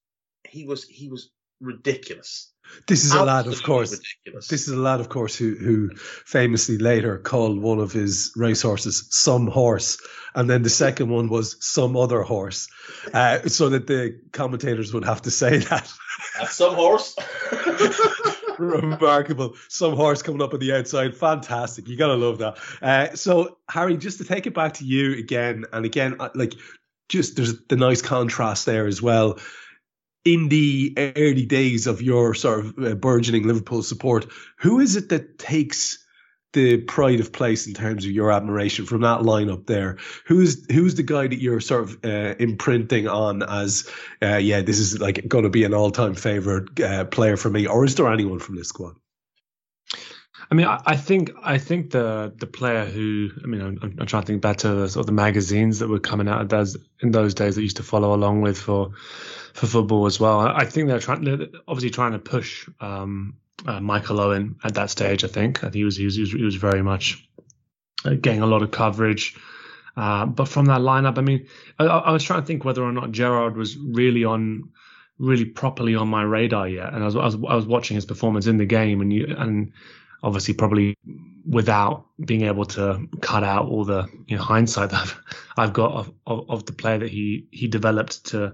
he was he was ridiculous. This is Absolutely a lad, of course. Ridiculous. This is a lad, of course, who who famously later called one of his racehorses "some horse," and then the second one was "some other horse," uh, so that the commentators would have to say that. That's some horse. Remarkable. Some horse coming up on the outside. Fantastic. You gotta love that. Uh, so, Hari, just to take it back to you again and again, uh, like just there's the nice contrast there as well in the early days of your sort of uh, burgeoning Liverpool support, who is it that takes the pride of place in terms of your admiration from that lineup there? Who's who's the guy that you're sort of uh, imprinting on as, uh, yeah, this is like going to be an all time favorite uh, player for me, or is there anyone from this squad? I mean, I, I, think I think the the player who I mean, I'm, I'm trying to think back to the, sort of the magazines that were coming out of those in those days that used to follow along with for for football as well. I think they're trying, they're obviously trying to push um, uh, Michael Owen at that stage. I think he was he was, he was very much uh, getting a lot of coverage. Uh, but from that lineup, I mean, I, I, was trying to think whether or not Gerrard was really on, really properly on my radar yet. And I was, I was, I was watching his performance in the game, and you, and obviously probably without being able to cut out all the you know, hindsight that I've, I've got of, of, of, the player that he he developed to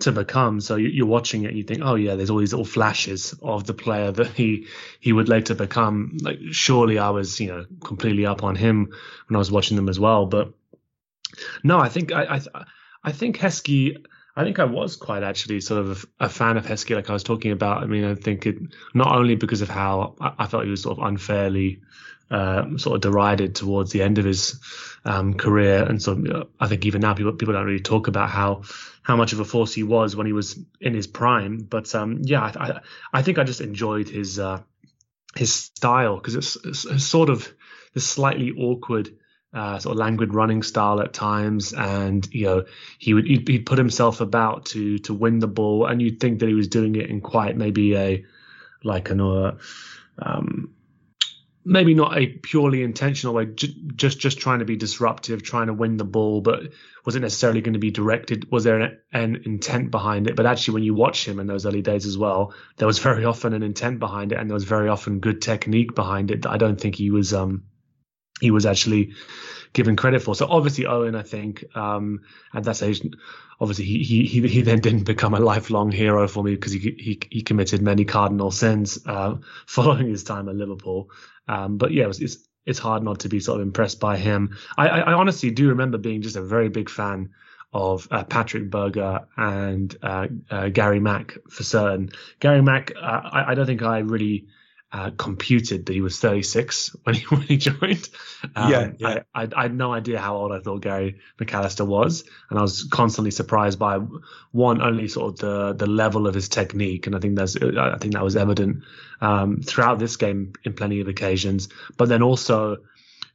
to become. So you're watching it, and you think, oh yeah, there's all these little flashes of the player that he he would later become. Like surely I was you know completely up on him when I was watching them as well, but no, I think I I, I think Heskey I think I was quite actually sort of a, fan of Heskey, like I was talking about. I mean, I think it not only because of how I, I felt he was sort of unfairly uh, sort of derided towards the end of his um, career, and so I think even now people people don't really talk about how how much of a force he was when he was in his prime. But um, yeah, I, I, I think I just enjoyed his uh, his style because it's, it's, sort of this slightly awkward uh, sort of languid running style at times, and you know he would he'd, he'd, put himself about to to win the ball, and you'd think that he was doing it in quite maybe a like an uh, um, maybe not a purely intentional way, j- just just trying to be disruptive, trying to win the ball, but wasn't necessarily going to be directed. Was there an, an, intent behind it? But actually, when you watch him in those early days as well, there was very often an intent behind it, and there was very often good technique behind it. That I don't think he was um he was actually given credit for. So obviously Owen, I think, um, at that stage, obviously he, he he then didn't become a lifelong hero for me because he, he he committed many cardinal sins uh, following his time at Liverpool. Um, but yeah, it was, it's it's hard not to be sort of impressed by him. I, I, I honestly do remember being just a very big fan of uh, Patrick Berger and uh, uh, Gary Mack for certain. Gary Mack, uh, I, I, don't think I really uh, computed that he was 36 when he when he joined. Um, yeah, yeah. I, I, I, had no idea how old I thought Gary McAllister was, and I was constantly surprised by one only sort of the the level of his technique, and I think that's I think that was evident um, throughout this game in plenty of occasions. But then also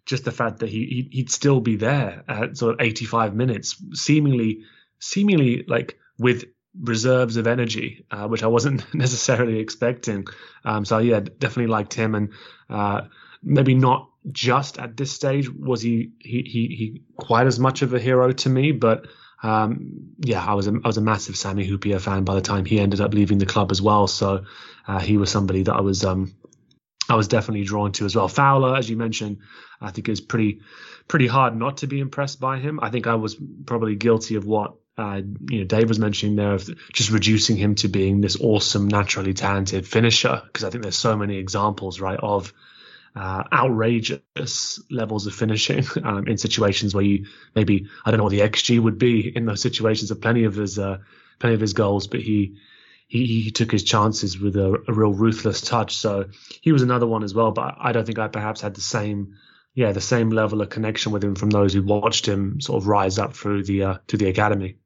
just the fact that he he'd still be there at sort of 85 minutes, seemingly seemingly like with reserves of energy, uh, which I wasn't necessarily expecting. Um, so yeah, definitely liked him, and uh, maybe not just at this stage was he, he he he quite as much of a hero to me, but um, yeah, I was a, I was a massive Sammy Hyypiä fan by the time he ended up leaving the club as well. So uh, he was somebody that I was um, I was definitely drawn to as well. Fowler, as you mentioned, I think is pretty pretty hard not to be impressed by him. I think I was probably guilty of what uh, you know, Dave was mentioning there of just reducing him to being this awesome, naturally talented finisher. Because I think there's so many examples, right, of uh, outrageous levels of finishing um, in situations where you maybe I don't know what the xG would be in those situations of plenty of his uh, plenty of his goals, but he. He, he took his chances with a, a real ruthless touch. So he was another one as well. But I don't think I perhaps had the same yeah, the same level of connection with him from those who watched him sort of rise up through the uh, to the academy.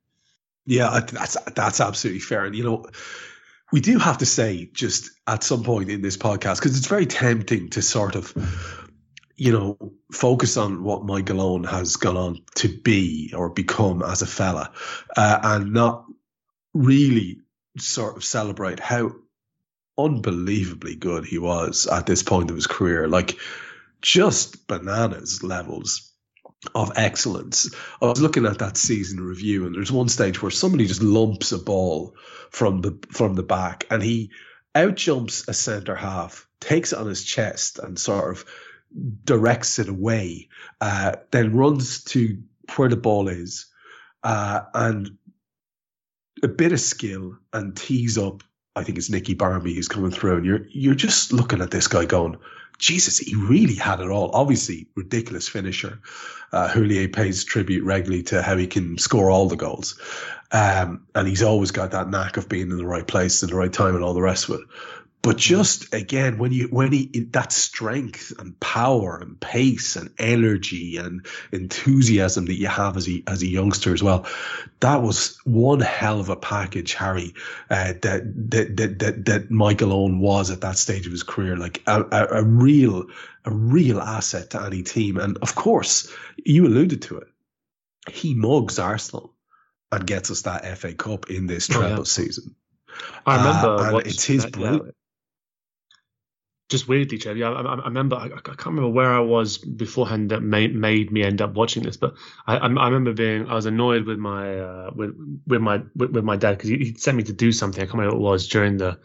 Yeah, that's that's absolutely fair. And you know, we do have to say just at some point in this podcast because it's very tempting to sort of you know focus on what Michael Owen has gone on to be or become as a fella, uh, and not really sort of celebrate how unbelievably good he was at this point of his career. Like just bananas levels of excellence. I was looking at that season review, and there's one stage where somebody just lumps a ball from the from the back, and he out jumps a centre half, takes it on his chest, and sort of directs it away. Uh, then runs to where the ball is, uh, and a bit of skill and tees up. I think it's Nicky Barmby who's coming through, and you're you're just looking at this guy going, Jesus, he really had it all. Obviously, ridiculous finisher. Uh, pays tribute regularly to how he can score all the goals. Um, and he's always got that knack of being in the right place at the right time and all the rest of it. But just again, when you when he that strength and power and pace and energy and enthusiasm that you have as a as a youngster as well, that was one hell of a package, Hari. Uh, that, that that that that Michael Owen was at that stage of his career, like a, a, a real a real asset to any team. And of course, you alluded to it. He mugs Arsenal and gets us that FA Cup in this treble oh, yeah. season. I remember uh, it's his that, just weirdly, Chevy. I, I, I remember I, I, can't remember where I was beforehand that made made me end up watching this, but I, I, remember being I was annoyed with my uh, with with my with, with my dad because he, he sent me to do something. I can't remember what it was during the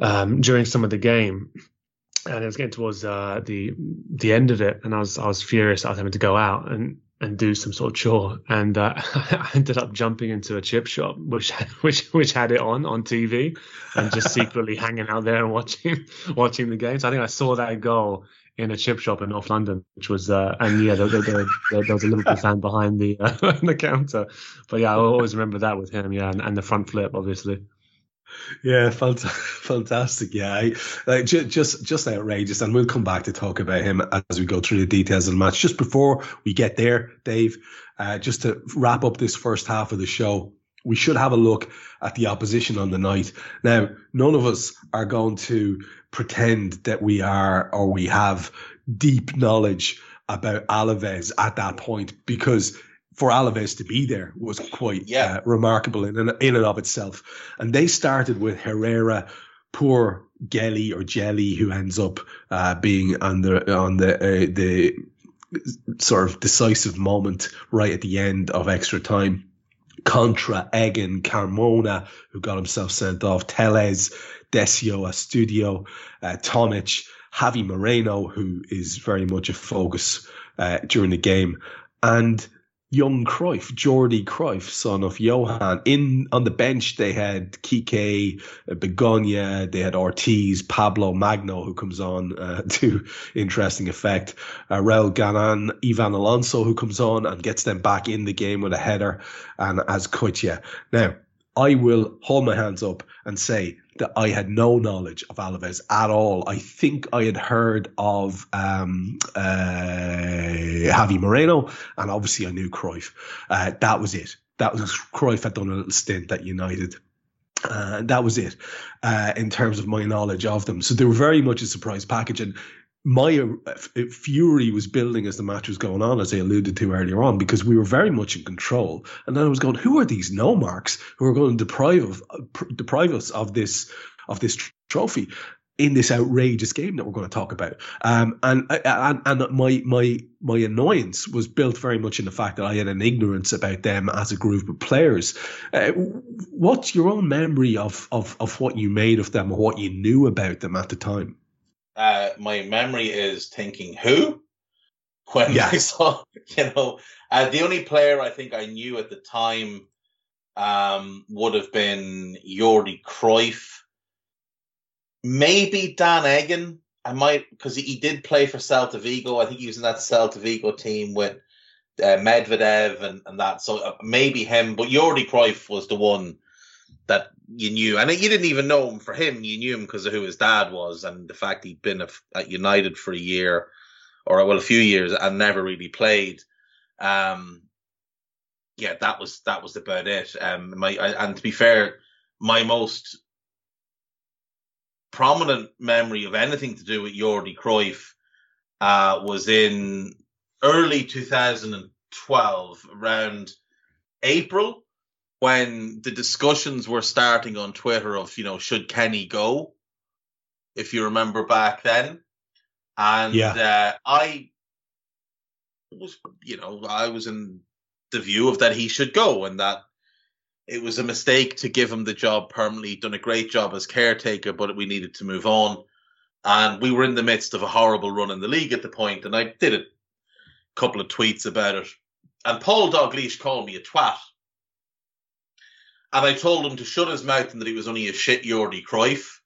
um, during some of the game, and it was getting towards uh, the the end of it, and I was I was furious. I was having to go out, and and do some sort of chore. And uh, I ended up jumping into a chip shop, which which which had it on on TV, and just secretly hanging out there and watching watching the games. I think I saw that goal in a chip shop in North London, which was uh, and yeah, there, there, there, there, was a Liverpool fan behind the uh, the counter. But yeah, I always remember that with him. Yeah, and, and the front flip, obviously. Yeah, fantastic. Yeah, like just just outrageous, and we'll come back to talk about him as we go through the details of the match. Just before we get there, Dave, uh, just to wrap up this first half of the show, we should have a look at the opposition on the night. Now, none of us are going to pretend that we are or we have deep knowledge about Alaves at that point because for Alaves to be there was quite yeah. uh, remarkable in, in and of itself. And they started with Herrera, poor Gelly or Jelly, who ends up uh, being on the on the uh, the sort of decisive moment right at the end of extra time. Contra, Eggen, Karmona, who got himself sent off, Teles, Desio, Astudillo, uh, Tomic, Javi Moreno, who is very much a focus uh, during the game, and young Cruyff, Jordi Cruyff, son of Johan. In on the bench, they had Kike, uh, Begonia, they had Ortiz, Pablo Magno, who comes on uh, to interesting effect. Uh, Ganan, Ivan Alonso, who comes on and gets them back in the game with a header, and as Azcoitia. Now, I will hold my hands up and say that I had no knowledge of Alaves at all. I think I had heard of um, uh, Javi Moreno, and obviously I knew Cruyff. Uh, that was it. That was Cruyff had done a little stint at United. Uh, that was it uh, in terms of my knowledge of them. So they were very much a surprise package. And my uh, fury was building as the match was going on, as I alluded to earlier on, because we were very much in control. And then I was going, who are these no marks who are going to deprive of, deprive us of this of this trophy in this outrageous game that we're going to talk about? Um, and, uh, and and my my my annoyance was built very much in the fact that I had an ignorance about them as a group of players. Uh, what's your own memory of, of of what you made of them or what you knew about them at the time? Uh, my memory is thinking who when yeah. I saw, you know, uh, the only player I think I knew at the time um, would have been Jordi Cruyff, maybe Dan Eggen. I might because he, did play for Celta Vigo. I think he was in that Celta Vigo team with uh, Medvedev and, and that. So maybe him, but Jordi Cruyff was the one that you knew, and you didn't even know him for him. You knew him because of who his dad was and the fact he'd been at United for a year or well a few years and never really played. Um, yeah, that was that was about it. Um, my and to be fair, my most prominent memory of anything to do with Jordi Cruyff uh, was in early 2012, around April when the discussions were starting on Twitter of, you know, should Kenny go? If you remember back then. And Yeah. uh, I was, you know, I was in the view of that he should go and that it was a mistake to give him the job permanently. He'd done a great job as caretaker, but we needed to move on. And we were in the midst of a horrible run in the league at the point, and I did a couple of tweets about it. And Paul Dalglish called me a twat. And I told him to shut his mouth and that he was only a shit Jordi Cruyff.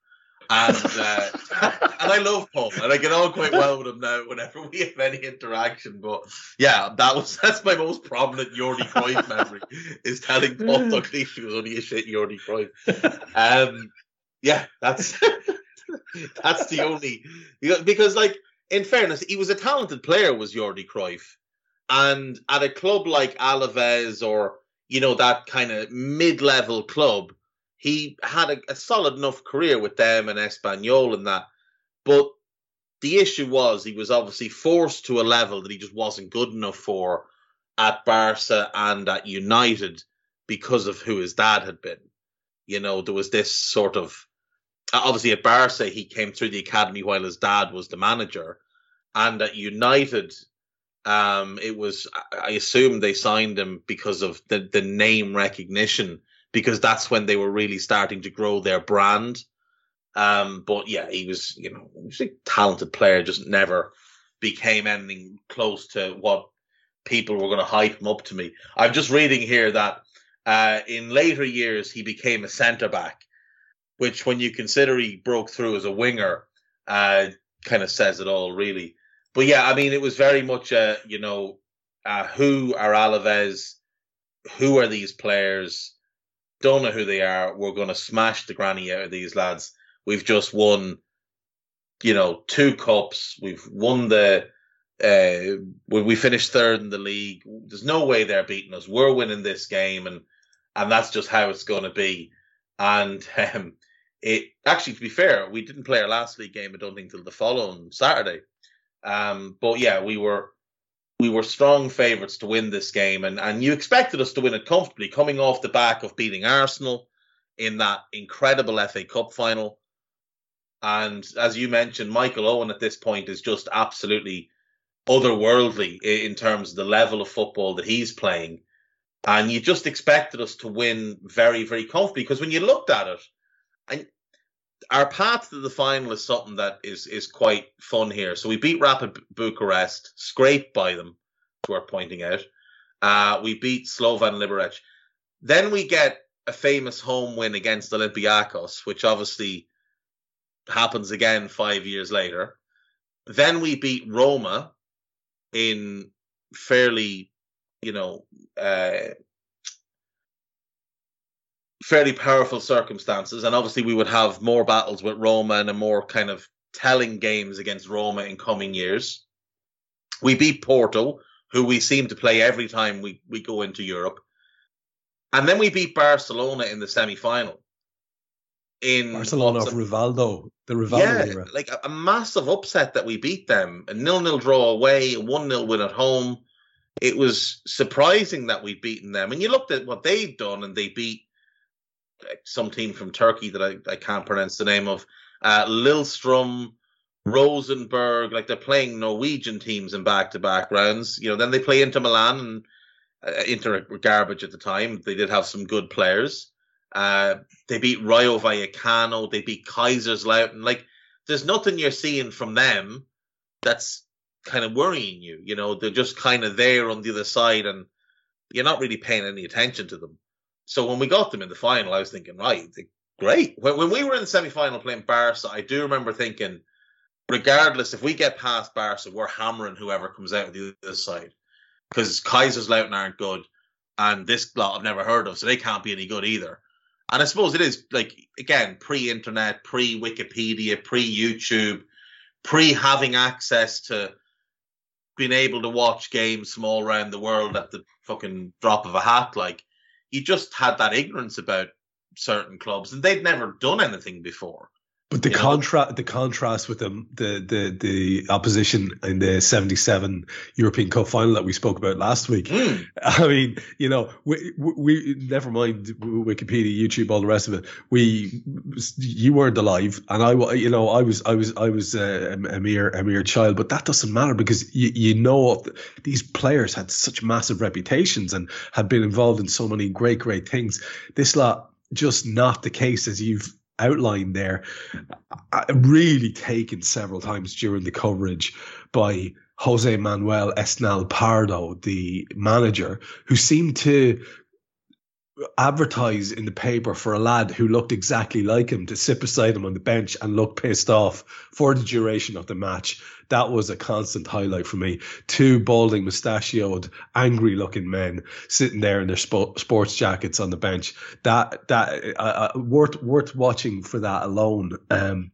And uh, and I love Paul, and I get on quite well with him now. Whenever we have any interaction, but yeah, that was that's my most prominent Jordi Cruyff memory is telling Paul Dalglish he was only a shit Jordi Cruyff. Um, yeah, that's that's the only because like in fairness, he was a talented player, was Jordi Cruyff, and at a club like Alaves or you know that kind of mid-level club, he had a, a solid enough career with them and Espanyol and that. But the issue was he was obviously forced to a level that he just wasn't good enough for at Barca and at United because of who his dad had been. You know, there was this sort of uh, obviously at Barca he came through the academy while his dad was the manager, and at United, um, it was I assume they signed him because of the the name recognition because that's when they were really starting to grow their brand. Um, but yeah, he was you know he was a talented player, just never became anything close to what people were going to hype him up to me. I'm just reading here that uh, in later years he became a centre back which when you consider he broke through as a winger, uh, kind of says it all, really. But yeah, I mean, it was very much, uh, you know, who are Alaves? Who are these players? Don't know who they are. We're going to smash the granny out of these lads. We've just won, you know, two cups. We've won the. Uh, we, we finished third in the league. There's no way they're beating us. We're winning this game, and and that's just how it's going to be. And um, it actually, to be fair, we didn't play our last league game. I don't think till the following Saturday. Um, but yeah, we were we were strong favourites to win this game, and and you expected us to win it comfortably, coming off the back of beating Arsenal in that incredible FA Cup final. And as you mentioned, Michael Owen at this point is just absolutely otherworldly in terms of the level of football that he's playing. And you just expected us to win very, very comfortably because when you looked at it, and our path to the final is something that is is quite fun here. So we beat Rapid Bucharest, scraped by them, to our pointing out. Uh, we beat Slovan Liberec. Then we get a famous home win against Olympiacos, which obviously happens again five years later. Then we beat Roma in fairly, you know, uh, fairly powerful circumstances, and obviously we would have more battles with Roma and a more kind of telling games against Roma in coming years. We beat Porto, who we seem to play every time we, we go into Europe. And then we beat Barcelona in the semi final. In Barcelona of Rivaldo, the Rivaldo yeah, era. like a, a massive upset that we beat them, a nil-nil draw away, a one-nil win at home. It was surprising that we'd beaten them. And you looked at what they'd done, and they beat some team from Turkey that I, I can't pronounce the name of, uh, Lillestrøm, Rosenborg. Like they're playing Norwegian teams in back-to-back rounds. You know, then they play Inter Milan and uh, Inter garbage at the time. They did have some good players. Uh, they beat Rayo Vallecano. They beat Kaiserslautern. Like, there's nothing you're seeing from them that's kind of worrying you. You know, they're just kind of there on the other side, and you're not really paying any attention to them. So when we got them in the final, I was thinking, right, great. When, when we were in the semi final playing Barca, I do remember thinking, regardless, if we get past Barca, we're hammering whoever comes out of the other side. Because Kaiserslautern aren't good, and this lot I've never heard of, so they can't be any good either. And I suppose it is like again pre-internet, pre-Wikipedia, pre-YouTube, pre having access to being able to watch games from all around the world at the fucking drop of a hat. Like you just had that ignorance about certain clubs, and they'd never done anything before. But the contrast, the contrast with the, the the the opposition in the '77 European Cup final that we spoke about last week. Mm. I mean, you know, we, we never mind Wikipedia, YouTube, all the rest of it. We, you weren't alive, and I, you know, I was, I was, I was uh, a mere a mere child. But that doesn't matter because you you know these players had such massive reputations and had been involved in so many great great things. This lot just not the case as you've outlined there, uh, really taken several times during the coverage by Jose Manuel Esnal Pardo, the manager, who seemed to advertise in the paper for a lad who looked exactly like him to sit beside him on the bench and look pissed off for the duration of the match. That was a constant highlight for me. Two balding, mustachioed, angry looking men sitting there in their sp- sports jackets on the bench. That, that, uh, uh, worth, worth watching for that alone. Um,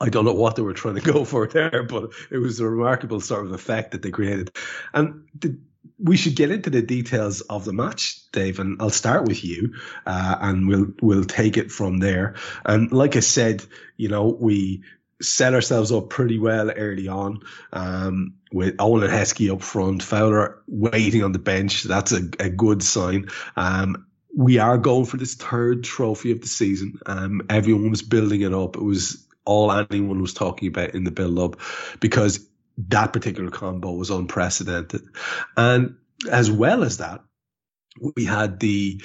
I don't know what they were trying to go for there, but it was a remarkable sort of effect that they created. And the, we should get into the details of the match, Dave, and I'll start with you, uh, and we'll we'll take it from there. And like I said, you know, we set ourselves up pretty well early on um, with Owen and Heskey up front, Fowler waiting on the bench. That's a, a good sign. Um, we are going for this third trophy of the season. Um, everyone was building it up. It was all anyone was talking about in the build up because that particular combo was unprecedented. And as well as that, we had the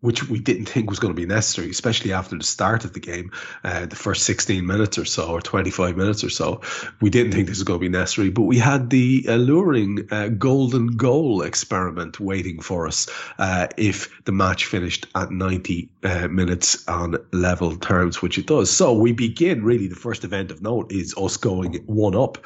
which we didn't think was going to be necessary, especially after the start of the game, uh, the first 16 minutes or so, or 25 minutes or so. We didn't think this was going to be necessary, but we had the alluring uh, golden goal experiment waiting for us uh, if the match finished at 90 uh, minutes on level terms, which it does. So we begin really the first event of note is us going one up.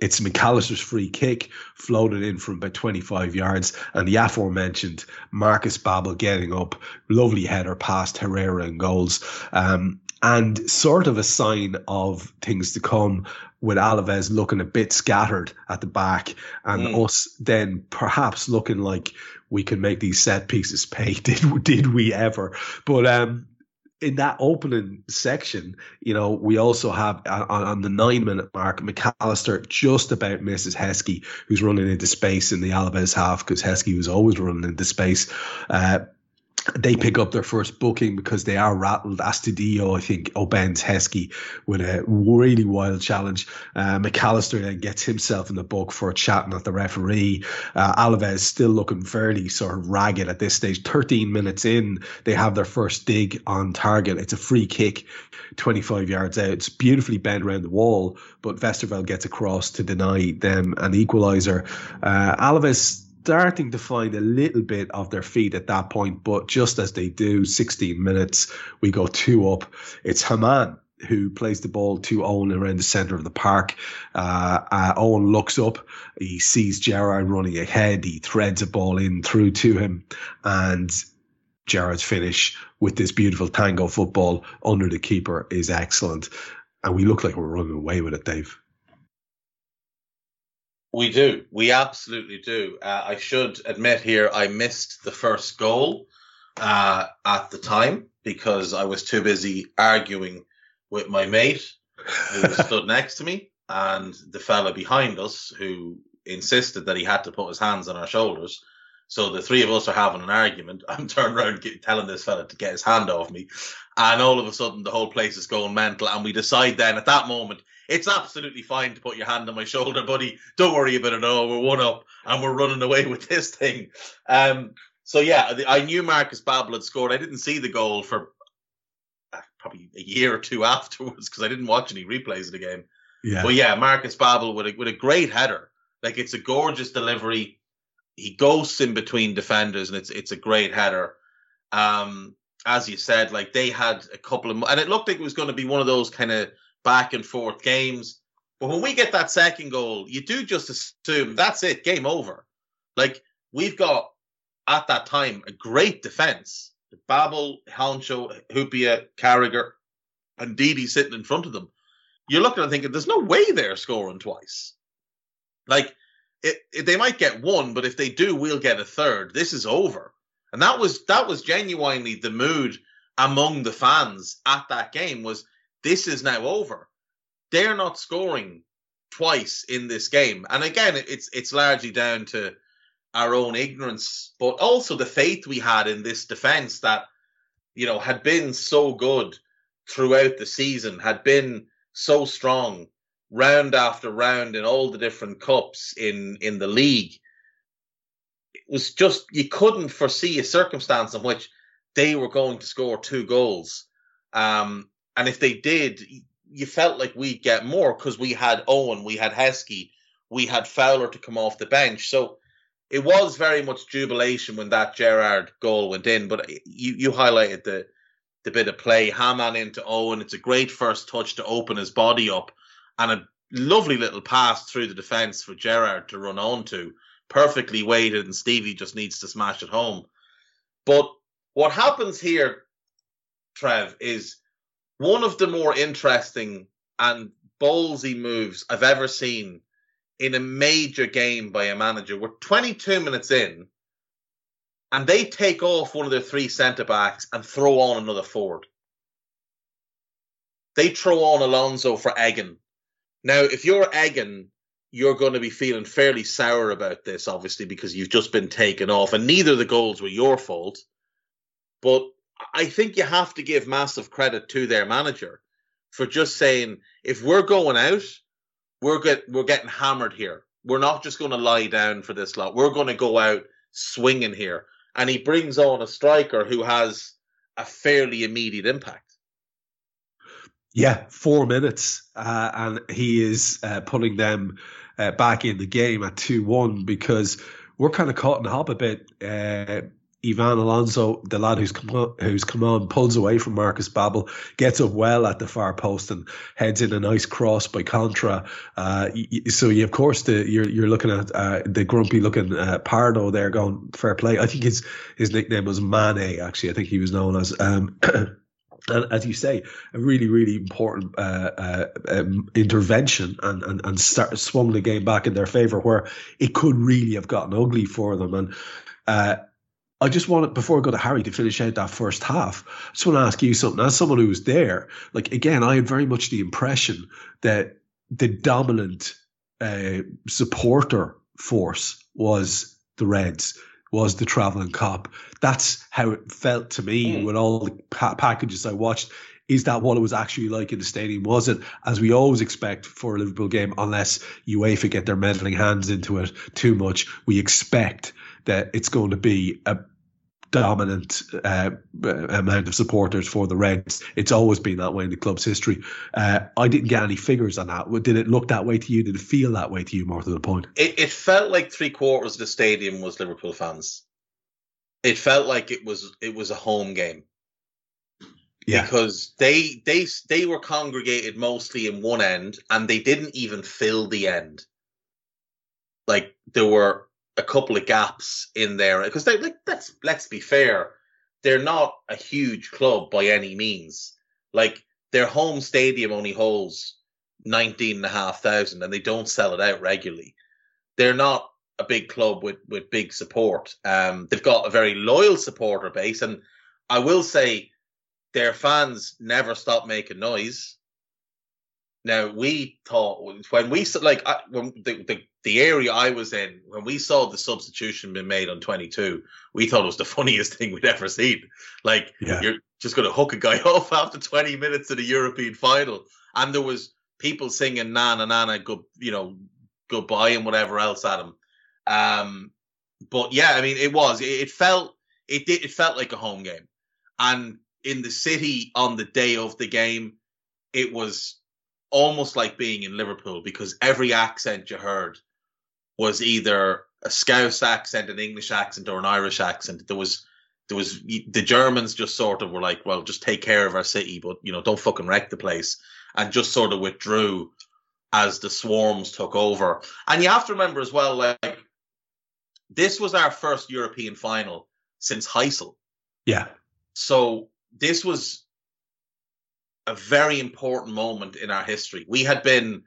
It's McAllister's free kick floated in from about 25 yards, and the aforementioned Marcus Babbel getting up, lovely header past Herrera and goals. Um, and sort of a sign of things to come with Alaves looking a bit scattered at the back and mm. us then perhaps looking like we can make these set pieces pay. Did did we ever? But um, in that opening section, you know, we also have on, on, the nine minute mark, McAllister just about misses Heskey, who's running into space in the Alaves half because Heskey was always running into space. Uh, they pick up their first booking because they are rattled. Astudillo, I think, obends Heskey with a really wild challenge. Uh, McAllister then gets himself in the book for chatting at the referee. Uh, Alaves still looking fairly sort of ragged at this stage. 13 minutes in, they have their first dig on target. It's a free kick, 25 yards out. It's beautifully bent around the wall, but Westerveld gets across to deny them an equaliser. Uh, Alaves starting to find a little bit of their feet at that point, but just as they do, 16 minutes, we go two up. It's Hamann who plays the ball to Owen around the centre of the park. Uh, uh, Owen looks up, he sees Gerrard running ahead, he threads a ball in through to him, and Gerrard's finish with this beautiful tango football under the keeper is excellent. And we look like we're running away with it, Dave. We do. We absolutely do. Uh, I should admit here, I missed the first goal uh, at the time because I was too busy arguing with my mate who stood next to me and the fella behind us who insisted that he had to put his hands on our shoulders. So the three of us are having an argument. I'm turned around telling this fella to get his hand off me. And all of a sudden, the whole place is going mental. And we decide then at that moment, it's absolutely fine to put your hand on my shoulder, buddy. Don't worry about it all. We're one up and we're running away with this thing. Um, so yeah, I knew Marcus Babbel had scored. I didn't see the goal for uh, probably a year or two afterwards because I didn't watch any replays of the game. Yeah. But yeah, Marcus Babbel with a, with a great header. Like it's a gorgeous delivery. He ghosts in between defenders and it's it's a great header. Um, as you said, like they had a couple of, and it looked like it was going to be one of those kind of back and forth games. But when we get that second goal, you do just assume that's it, game over. Like we've got at that time a great defense. Babbel, Henchoz, Hyypiä, Carragher, and Didi sitting in front of them. You're looking and thinking, there's no way they're scoring twice. Like it, it, they might get one, but if they do, we'll get a third. This is over. And that was that was genuinely the mood among the fans at that game was this is now over. They're not scoring twice in this game, and again, it's it's largely down to our own ignorance, but also the faith we had in this defense that you know had been so good throughout the season, had been so strong round after round in all the different cups in in the league. It was just you couldn't foresee a circumstance in which they were going to score two goals. Um, and if they did, you felt like we'd get more because we had Owen, we had Heskey, we had Fowler to come off the bench. So it was very much jubilation when that Gerrard goal went in. But you, you highlighted the the bit of play, Hamann into Owen. It's a great first touch to open his body up, and a lovely little pass through the defence for Gerrard to run onto. Perfectly weighted, and Stevie just needs to smash it home. But what happens here, Trev, is one of the more interesting and ballsy moves I've ever seen in a major game by a manager. We're 22 minutes in, and they take off one of their three centre backs and throw on another forward. They throw on Alonso for Eggen. Now, if you're Eggen, you're going to be feeling fairly sour about this, obviously, because you've just been taken off, and neither of the goals were your fault. But I think you have to give massive credit to their manager for just saying, if we're going out, we're get we're getting hammered here. We're not just going to lie down for this lot. We're going to go out swinging here. And he brings on a striker who has a fairly immediate impact. Yeah, four minutes, uh, and he is uh, them uh, back in the game at two one because we're kind of caught in the hop a bit. Ivan Alonso, the lad who's come on, who's come on, pulls away from Marcus Babbel, gets up well at the far post and heads in a nice cross by Contra. Uh, so you, of course, the, you're you're looking at uh, the grumpy looking uh, Pardo there going fair play. I think his his nickname was Mane. Actually, I think he was known as. Um, and as you say, a really, really important uh, uh, um, intervention and, and, and start, swung the game back in their favour where it could really have gotten ugly for them. And uh, I just want to before I go to Hari to finish out that first half. I just want to ask you something. As someone who was there, like again, I had very much the impression that the dominant uh, supporter force was the Reds, was the traveling Kop. That's how it felt to me mm. with all the pa- packages I watched. Is that what it was actually like in the stadium? Was it, as we always expect for a Liverpool game, unless UEFA get their meddling hands into it too much, we expect that it's going to be a dominant uh, amount of supporters for the Reds. It's always been that way in the club's history. Uh, I didn't get any figures on that. Did it look that way to you? Did it feel that way to you, more to the point? It, it felt like three quarters of the stadium was Liverpool fans. It felt like it was it was a home game. Yeah. Because they they they were congregated mostly in one end, and they didn't even fill the end. Like there were a couple of gaps in there because they like let's let's be fair, they're not a huge club by any means. Like their home stadium only holds nineteen and a half thousand, and they don't sell it out regularly. They're not a big club with with big support. Um, they've got a very loyal supporter base, and I will say their fans never stop making noise. Now we thought when we like when the, the the area I was in when we saw the substitution being made on 22, we thought it was the funniest thing we'd ever seen. Like yeah. you're just going to hook a guy off after 20 minutes of the European final, and there was people singing "Nana Nana," good you know, goodbye and whatever else at him. Um, but yeah, I mean, it was it, it felt it did it felt like a home game, and in the city on the day of the game, it was almost like being in Liverpool because every accent you heard was either a Scouse accent, an English accent, or an Irish accent. There was there was the Germans just sort of were like, well, just take care of our city, but you know, don't fucking wreck the place, and just sort of withdrew as the swarms took over. And you have to remember as well, like this was our first European final since Heysel. Yeah. So this was a very important moment in our history. We had been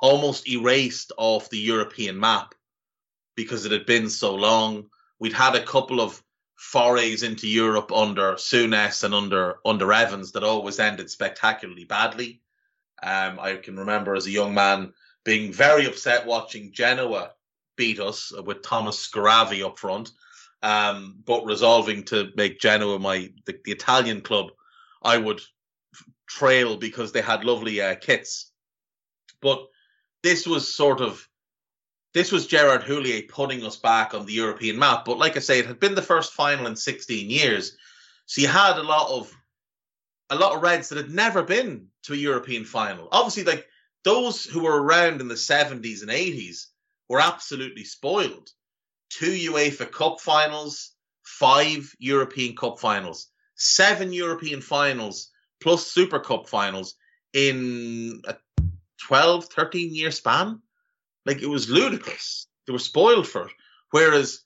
almost erased off the European map because it had been so long. We'd had a couple of forays into Europe under Souness and under under Evans that always ended spectacularly badly. Um, I can remember as a young man being very upset watching Genoa beat us with Thomas Skuhravy up front, um, but resolving to make Genoa my the, the Italian club I would trail because they had lovely uh, kits. But this was sort of this was Gerard Houllier putting us back on the European map. But like I say, it had been the first final in 16 years, so you had a lot of a lot of Reds that had never been to a European final. Obviously, like those who were around in the 70s and 80s were absolutely spoiled. Two UEFA Cup finals, five European Cup finals, seven European finals, plus Super Cup finals in a 12, 13 year span. Like it was ludicrous. They were spoiled for it. Whereas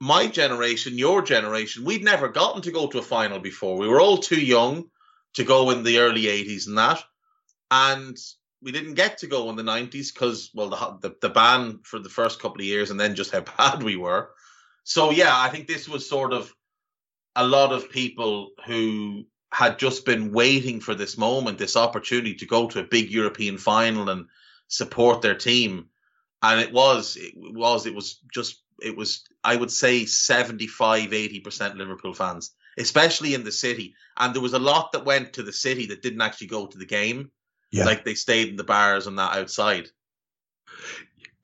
my generation, your generation, we'd never gotten to go to a final before. We were all too young to go in the early 80s and that. And we didn't get to go in the 90s because, well, the, the, the ban for the first couple of years and then just how bad we were. So, yeah, I think this was sort of a lot of people who had just been waiting for this moment, this opportunity to go to a big European final and support their team. And it was, it was, it was just, it was, I would say 75, 80% Liverpool fans, especially in the city. And there was a lot that went to the city that didn't actually go to the game. Yeah. Like they stayed in the bars and that outside.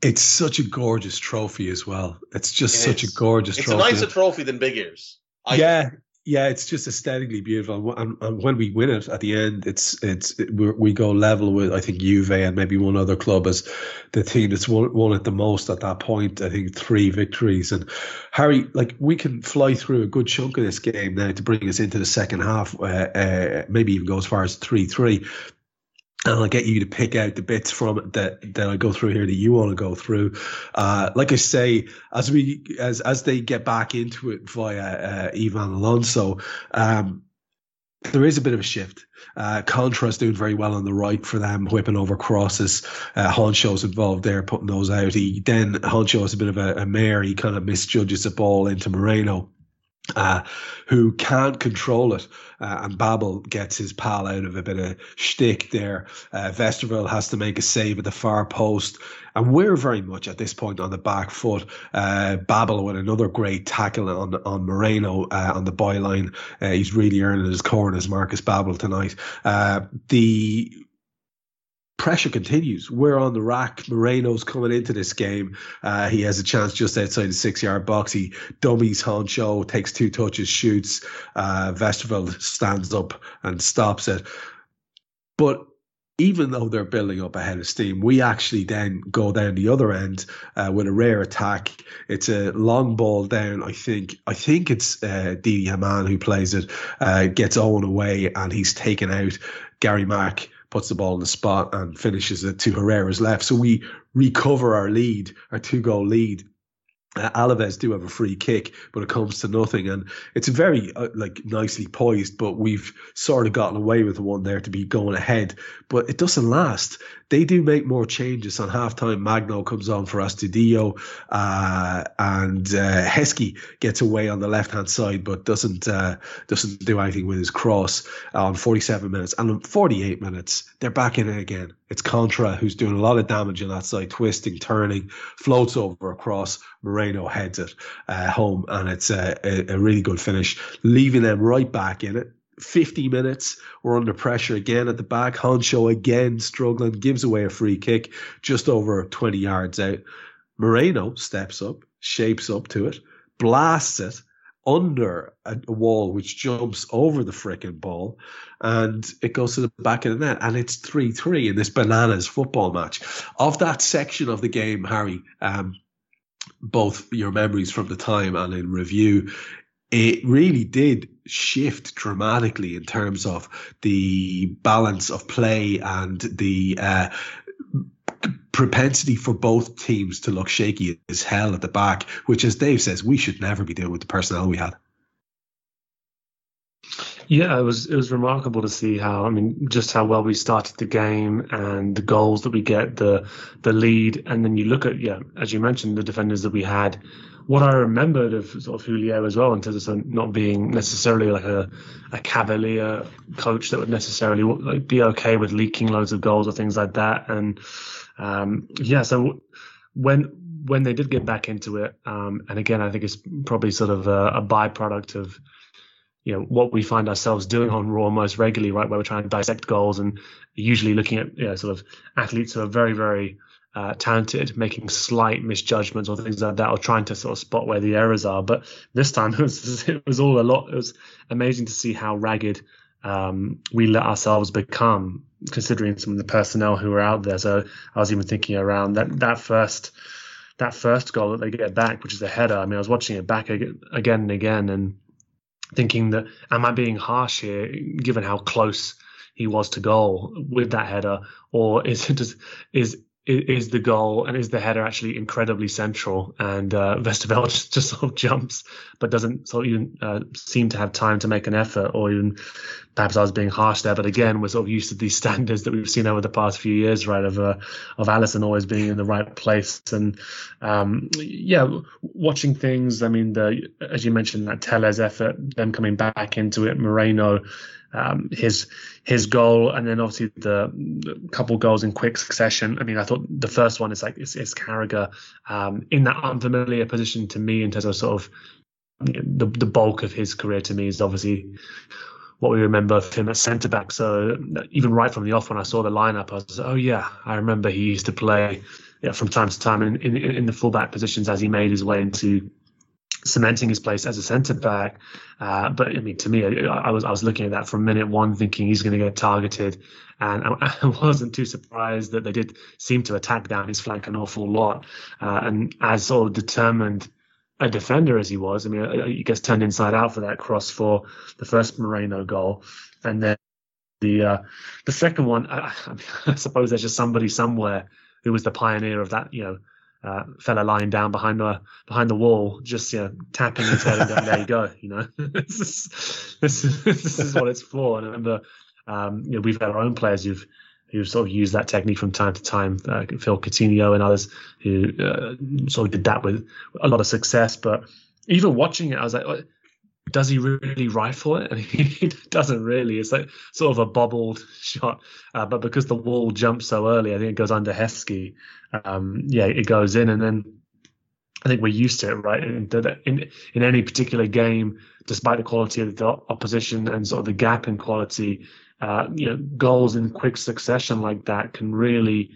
It's such a gorgeous trophy as well. It's just it such is. a gorgeous it's trophy. It's a nicer trophy than Big Ears. I, yeah, yeah, it's just aesthetically beautiful, and, and, when we win it at the end, it's it's it, we go level with I think Juve and maybe one other club as the team that's won, won it the most at that point. I think three victories, and Hari, like we can fly through a good chunk of this game now to bring us into the second half, uh, uh, maybe even go as far as three three and I'll get you to pick out the bits from it that that I go through here that you want to go through. Uh, like I say, as we as as they get back into it via uh, Ivan Alonso, um, there is a bit of a shift. Uh, Contra's doing very well on the right for them, whipping over crosses. Uh, Henchoz's involved there, putting those out. He then Henchoz is a bit of a, a mare. He kind of misjudges the ball into Moreno uh, who can't control it. Uh, and Babbel gets his pal out of a bit of shtick there. Uh, Westerveld has to make a save at the far post. And we're very much at this point on the back foot. Uh, Babbel with another great tackle on on Moreno uh, on the byline. Uh, he's really earning his corners, Marcus Babbel tonight. Uh, the pressure continues. We're on the rack. Moreno's coming into this game. Uh, he has a chance just outside the six yard box. He dummies Henchoz, takes two touches, shoots. Uh, stands up and stops it. But even though they're building up ahead of steam, we actually then go down the other end uh, with a rare attack. It's a long ball down. I think I think it's uh, Didi Hamann who plays it. Uh, gets Owen away and he's taken out. Gary Mack puts the ball in the spot and finishes it to Herrera's left. So we recover our lead, our two goal lead. Uh, Alaves do have a free kick, but it comes to nothing, and it's very uh, like nicely poised. But we've sort of gotten away with the one there to be going ahead, but it doesn't last they do make more changes on halftime. Magno comes on for Astudillo, uh, and uh, Heskey gets away on the left hand side, but doesn't uh, doesn't do anything with his cross on 47 minutes. And on 48 minutes, they're back in it again. It's Contra who's doing a lot of damage on that side, twisting, turning, floats over across. Moreno heads it uh, home, and it's a, a, a really good finish, leaving them right back in it. 50 minutes. We're under pressure again at the back. Henchoz again struggling, gives away a free kick just over 20 yards out. Moreno steps up, shapes up to it, blasts it under a, wall which jumps over the frickin' ball and it goes to the back of the net and it's 3-3 in this bananas football match. Of that section of the game, Hari, um, both your memories from the time and in review, it really did shift dramatically in terms of the balance of play and the uh, propensity for both teams to look shaky as hell at the back, which, as Dave says, we should never be doing with the personnel we had. Yeah, it was it was remarkable to see how I mean just how well we started the game and the goals that we get, the the lead, and then you look at yeah, as you mentioned, the defenders that we had. What I remembered of sort of Houllier as well, in terms of not being necessarily like a, a cavalier coach that would necessarily like, be okay with leaking loads of goals or things like that, and um, yeah, so when when they did get back into it, um, and again, I think it's probably sort of a, a byproduct of you know what we find ourselves doing on Raw most regularly, right? Where we're trying to dissect goals and usually looking at you know, sort of athletes who are very, very uh, talented, making slight misjudgments or things like that, or trying to sort of spot where the errors are. But this time it was it was all a lot. It was amazing to see how ragged um, we let ourselves become, considering some of the personnel who were out there. So I was even thinking around that that first that first goal that they get back, which is a header. I mean, I was watching it back again and again, and thinking that am I being harsh here, given how close he was to goal with that header, or is it just is is the goal and is the header actually incredibly central. And uh, just, just sort of jumps but doesn't sort of even uh, seem to have time to make an effort or even perhaps I was being harsh there but again we're sort of used to these standards that we've seen over the past few years right of uh, of Alisson always being in the right place. And um, yeah watching things I mean the as you mentioned that Telles effort them coming back into it Moreno um, his his goal, and then obviously the, couple goals in quick succession. I mean, I thought the first one is like is, is Carragher um, in that unfamiliar position to me in terms of sort of the the bulk of his career to me is obviously what we remember of him at centre back. So even right from the off, when I saw the lineup, I was oh yeah, I remember he used to play yeah, from time to time in, in, in the fullback positions as he made his way into cementing his place as a centre back. Uh, but I mean, to me, I, I, was I was looking at that from minute one, thinking he's going to get targeted, and I, I, wasn't too surprised that they did seem to attack down his flank an awful lot. Uh, and as sort of determined a defender as he was, I mean, he gets turned inside out for that cross for the first Moreno goal, and then the uh, the second one, I, I suppose there's just somebody somewhere who was the pioneer of that, you know uh, fella lying down behind the behind the wall, just you know, tapping his head and going, "There you go." You know, this is this is this is what it's for. And I remember, um, you know, we've got our own players who've who've sort of used that technique from time to time. Uh, Phil Coutinho and others who uh, sort of did that with a lot of success. But even watching it, I was like, does he really rifle it? And he doesn't really. It's like sort of a bobbled shot, uh, but because the wall jumps so early, I think it goes under Heskey. Um, yeah, it goes in, and then I think we're used to it, right? In, in in any particular game, despite the quality of the opposition and sort of the gap in quality, uh, you know, goals in quick succession like that can really,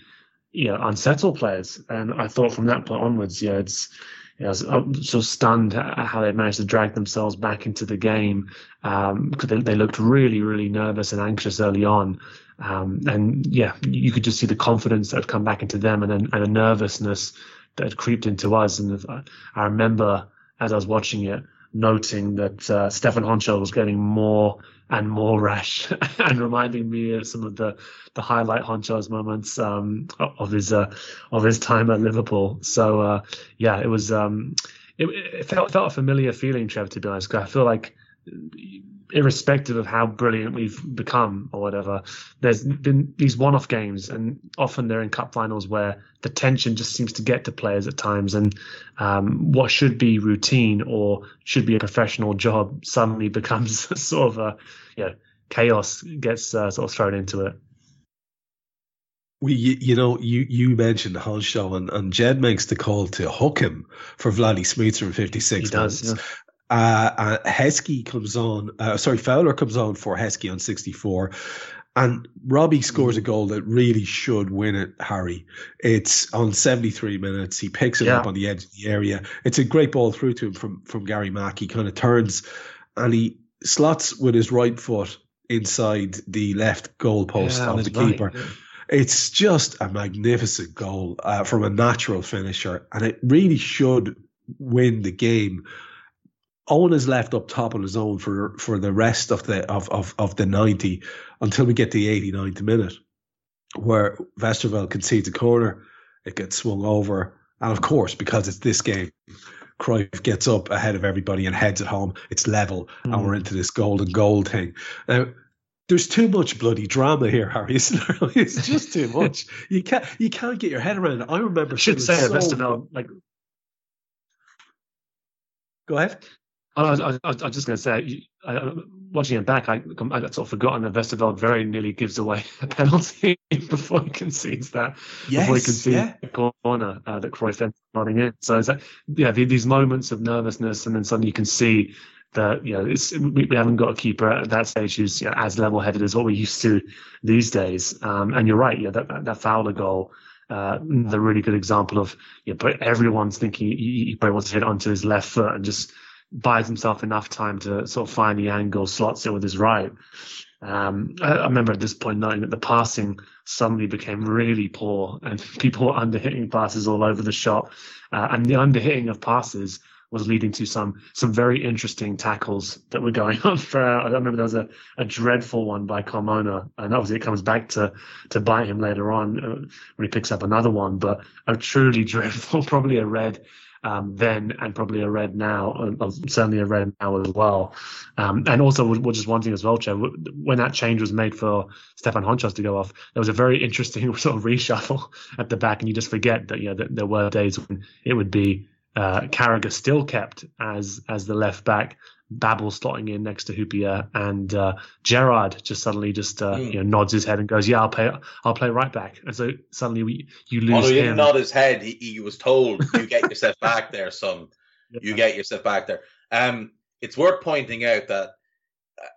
you know, unsettle players. And I thought from that point onwards, yeah, it's know, I'm so stunned at how they managed to drag themselves back into the game because um, they, they, looked really, really nervous and anxious early on. Um, and yeah, you could just see the confidence that had come back into them and, and a nervousness that had creeped into us. And I remember as I was watching it, noting that uh, Stefan Henchoz was getting more and more rash and reminding me of some of the, the highlight Henchoz's moments um, of his uh, of his time at Liverpool. So uh, yeah, it was um, it, it, felt felt a familiar feeling, Trevor. To be honest, I feel like irrespective of how brilliant we've become or whatever, there's been these one-off games, and often they're in cup finals where the tension just seems to get to players at times, and um, what should be routine or should be a professional job suddenly becomes sort of a you know, chaos gets uh, sort of thrown into it. We, you, you, know, you you mentioned Henchoz and, and Ged makes the call to hook him for Vladdy Smicer in 56 he minutes. Does, yeah. Uh, uh, Heskey comes on, uh, sorry, Fowler comes on for Heskey on 64. And Robbie scores a goal that really should win it, Hari. It's on 73 minutes. He picks it yeah. up on the edge of the area. It's a great ball through to him from, from Gary Mack. He kind of turns and he slots with his right foot inside the left goal post yeah, of the keeper. yeah. It's just a magnificent goal uh, from a natural finisher, and it really should win the game. Owen is left up top on his own for for the rest of the of, of, of the 90 until we get the 89th minute where Westerveld concedes a corner, it gets swung over, and of course, because it's this game, Cruyff gets up ahead of everybody and heads it home. It's level, Mm. and we're into this golden goal thing. Now, there's too much bloody drama here, Hari. Isn't? It's just too much. You can't you can't get your head around it. I remember I should say so- like Go ahead. I was, I was, just going to say, watching it back, I, I sort of forgotten that Westerveld very nearly gives away a penalty before he concedes that. before he Yes, concedes yeah. the corner uh, that Cruyff running in. So it's like, yeah, the- these moments of nervousness, and then suddenly you can see that you know it's we, we haven't got a keeper at that stage who's you know, as level-headed as what we're used to these days. Um, and you're right, yeah, that that, that Fowler goal. Uh, the really good example of you know, but everyone's thinking he, he probably wants to hit it onto his left foot and just buys himself enough time to sort of find the angle, slots it with his right. Um, I, I remember at this point noting that the passing suddenly became really poor and people were underhitting passes all over the shop. Uh, and the underhitting of passes was leading to some some very interesting tackles that were going on. For I remember there was a, a dreadful one by Karmona, and obviously it comes back to to bite him later on uh, when he picks up another one. But a truly dreadful, probably a red um, then and probably a red now, uh, certainly a red now as well. Um, and also, w- w- just one thing as well, Chair, when that change was made for Stefan Henchoz to go off, there was a very interesting sort of reshuffle at the back, and you just forget that you know that there were days when it would be uh, Carragher still kept as as the left back. Babbel slotting in next to Hyypiä and uh, Gerard just suddenly just uh, Mm. you know nods his head and goes, "Yeah, I'll play. I'll play right back." And so suddenly we, you lose Although he didn't nod his head, he, he was told, "You get yourself back there, son. You get yourself back there." Um, it's worth pointing out that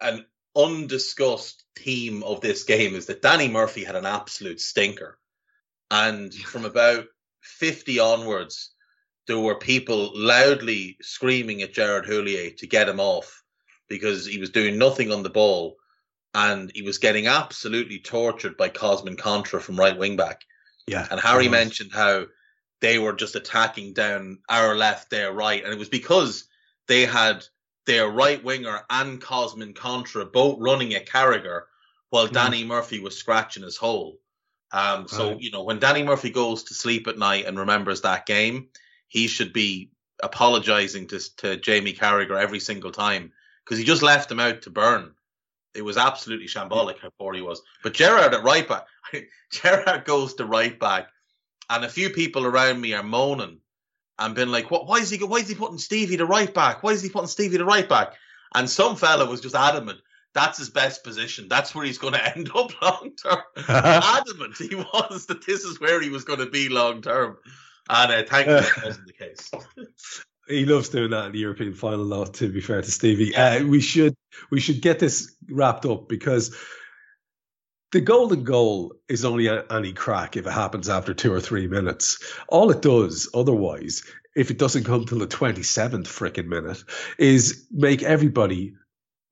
an undiscussed theme of this game is that Danny Murphy had an absolute stinker, and from about fifty onwards, there were people loudly screaming at Gerard Houllier to get him off because he was doing nothing on the ball, and he was getting absolutely tortured by Cosmin Contra from right wing back. Yeah. And Hari mentioned how they were just attacking down our left, their right. And it was because they had their right winger and Cosmin Contra both running at Carragher while Mm. Danny Murphy was scratching his hole. Um, so, Right. you know, when Danny Murphy goes to sleep at night and remembers that game, he should be apologizing to, to Jamie Carragher every single time because he just left him out to burn. It was absolutely shambolic how poor he was. But Gerard at right back, Gerard goes to right back, and a few people around me are moaning and been like, "What? Why is he? Why is he putting Stevie to right back? Why is he putting Stevie to right back?" And some fella was just adamant that's his best position. That's where he's going to end up long term. adamant he was that this is where he was going to be long term. And uh, thankfully, that wasn't the case. He loves doing that in the European final, though. To be fair to Stevie, uh, we should we should get this wrapped up because the golden goal is only a- any crack if it happens after two or three minutes. All it does, otherwise, if it doesn't come till the twenty seventh freaking minute, is make everybody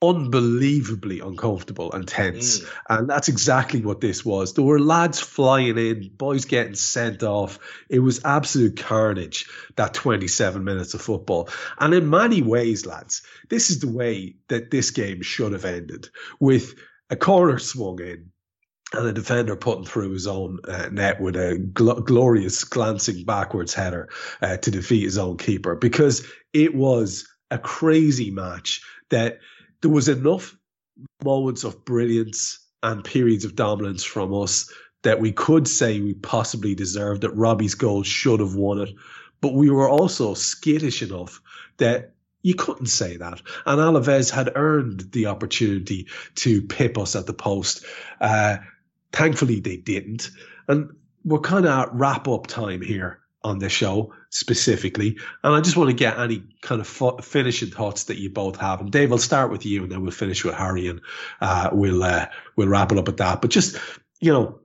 unbelievably uncomfortable and tense. Mm. And that's exactly what this was. There were lads flying in, boys getting sent off. It was absolute carnage, that 27 minutes of football. And in many ways, lads, this is the way that this game should have ended with a corner swung in and a defender putting through his own uh, net with a gl- glorious glancing backwards header uh, to defeat his own keeper because it was a crazy match that there was enough moments of brilliance and periods of dominance from us that we could say we possibly deserved that Robbie's goal should have won it. But we were also skittish enough that you couldn't say that. And Alaves had earned the opportunity to pip us at the post. Uh, thankfully, they didn't. And we're kind of at wrap up time here on the show specifically. And I just want to get any kind of fu- finishing thoughts that you both have. And Dave, I'll start with you, and then we'll finish with Hari, and uh, we'll uh, we'll wrap it up at that. But just you know,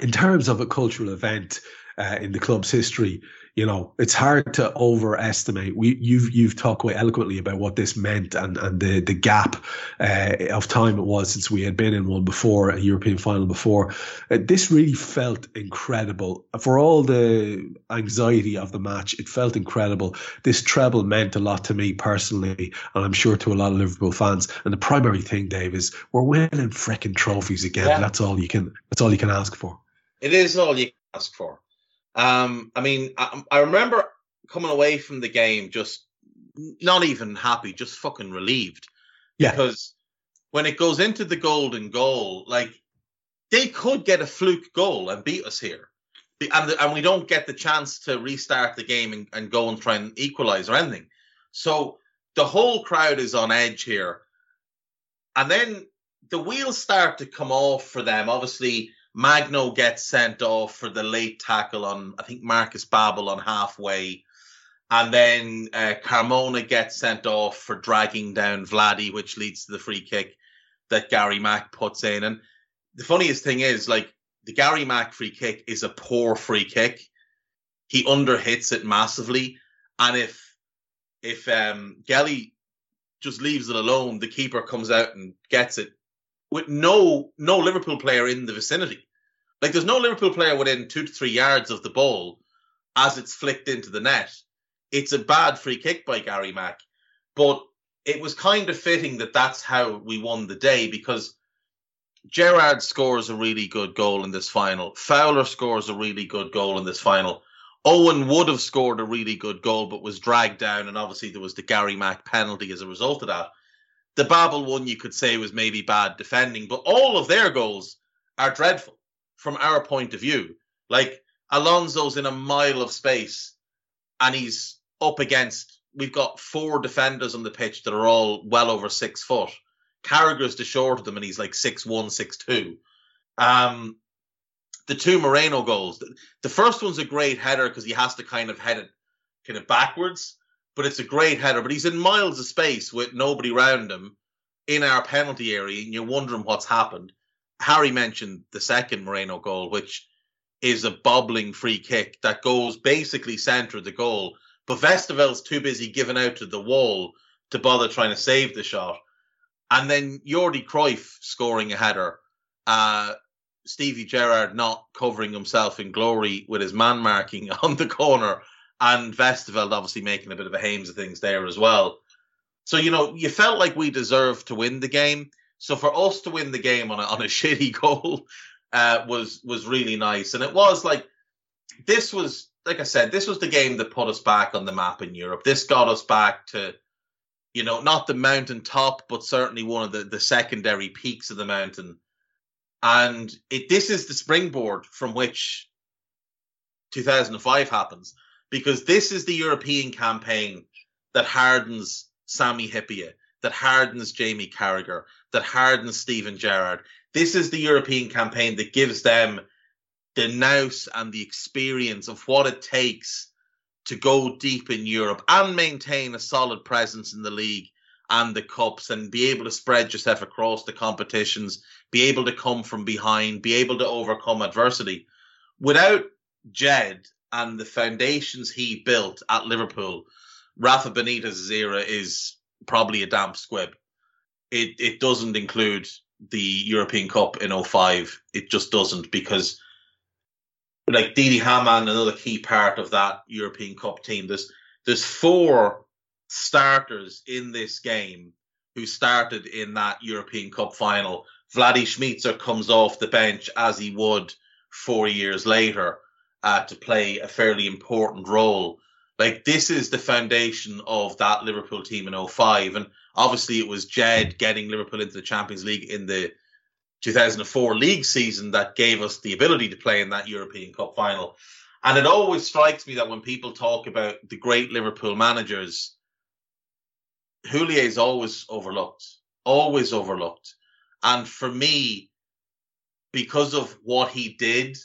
in terms of a cultural event uh, in the club's history, you know, it's hard to overestimate. We you've you've talked quite eloquently about what this meant and and the the gap uh, of time it was since we had been in one before a European final before. Uh, this really felt incredible for all the anxiety of the match. It felt incredible. This treble meant a lot to me personally, and I'm sure to a lot of Liverpool fans. And the primary thing, Dave, is we're winning freaking trophies again. Yeah. That's all you can. That's all you can ask for. It is all you can ask for. Um, I mean, I, I remember coming away from the game just not even happy, just fucking relieved. Yeah. Because when it goes into the golden goal, like they could get a fluke goal and beat us here. And, and we don't get the chance to restart the game and, and go and try and equalize or anything. So the whole crowd is on edge here. And then the wheels start to come off for them. Obviously, Magno gets sent off for the late tackle on, I think, Marcus Babbel on halfway. And then uh, Karmona gets sent off for dragging down Vladdy, which leads to the free kick that Gary Mack puts in. And the funniest thing is, like, the Gary Mack free kick is a poor free kick. He underhits it massively. And if if um Geli just leaves it alone, the keeper comes out and gets it with no no Liverpool player in the vicinity. Like there's no Liverpool player within two to three yards of the ball as it's flicked into the net. It's a bad free kick by Gary Mack, but it was kind of fitting that that's how we won the day because Gerrard scores a really good goal in this final. Fowler scores a really good goal in this final. Owen would have scored a really good goal, but was dragged down, and obviously there was the Gary Mack penalty as a result of that. The Babbel one you could say was maybe bad defending, but all of their goals are dreadful from our point of view. Like Alonso's in a mile of space, and he's up against. We've got four defenders on the pitch that are all well over six foot. Carragher's the short of them, and he's like six one, six two. Um, the two Moreno goals. The first one's a great header because he has to kind of head it kind of backwards, but it's a great header. But he's in miles of space with nobody around him in our penalty area, and you're wondering what's happened. Hari mentioned the second Moreno goal, which is a bobbling free kick that goes basically centre of the goal. But Westerveld's too busy giving out to the wall to bother trying to save the shot. And then Jordi Cruyff scoring a header. Uh, Stevie Gerrard not covering himself in glory with his man marking on the corner, and Westerveld obviously making a bit of a hames of things there as well. So you know, you felt like we deserved to win the game. So for us to win the game on a, on a shitty goal uh, was was really nice, and it was like this was like I said, this was the game that put us back on the map in Europe. This got us back to, you know, not the mountain top, but certainly one of the the secondary peaks of the mountain. And it, this is the springboard from which 2005 happens because this is the European campaign that hardens Sami Hyypiä, that hardens Jamie Carragher, that hardens Steven Gerrard. This is the European campaign that gives them the nous and the experience of what it takes to go deep in Europe and maintain a solid presence in the league and the cups and be able to spread yourself across the competitions, be able to come from behind, be able to overcome adversity. Without Ged and the foundations he built at Liverpool, Rafa Benitez's era is probably a damp squib. It it doesn't include the European Cup in 05. It just doesn't because like Didi Hamann, another key part of that European Cup team. There's there's four starters in this game who started in that European Cup final. Vladi Smicer comes off the bench as he would four years later uh, to play a fairly important role. Like this is the foundation of that Liverpool team in 05. And obviously it was Ged getting Liverpool into the Champions League in the 2004 league season that gave us the ability to play in that European Cup final. And it always strikes me that when people talk about the great Liverpool managers, Houllier is always overlooked, always overlooked. And for me, because of what he did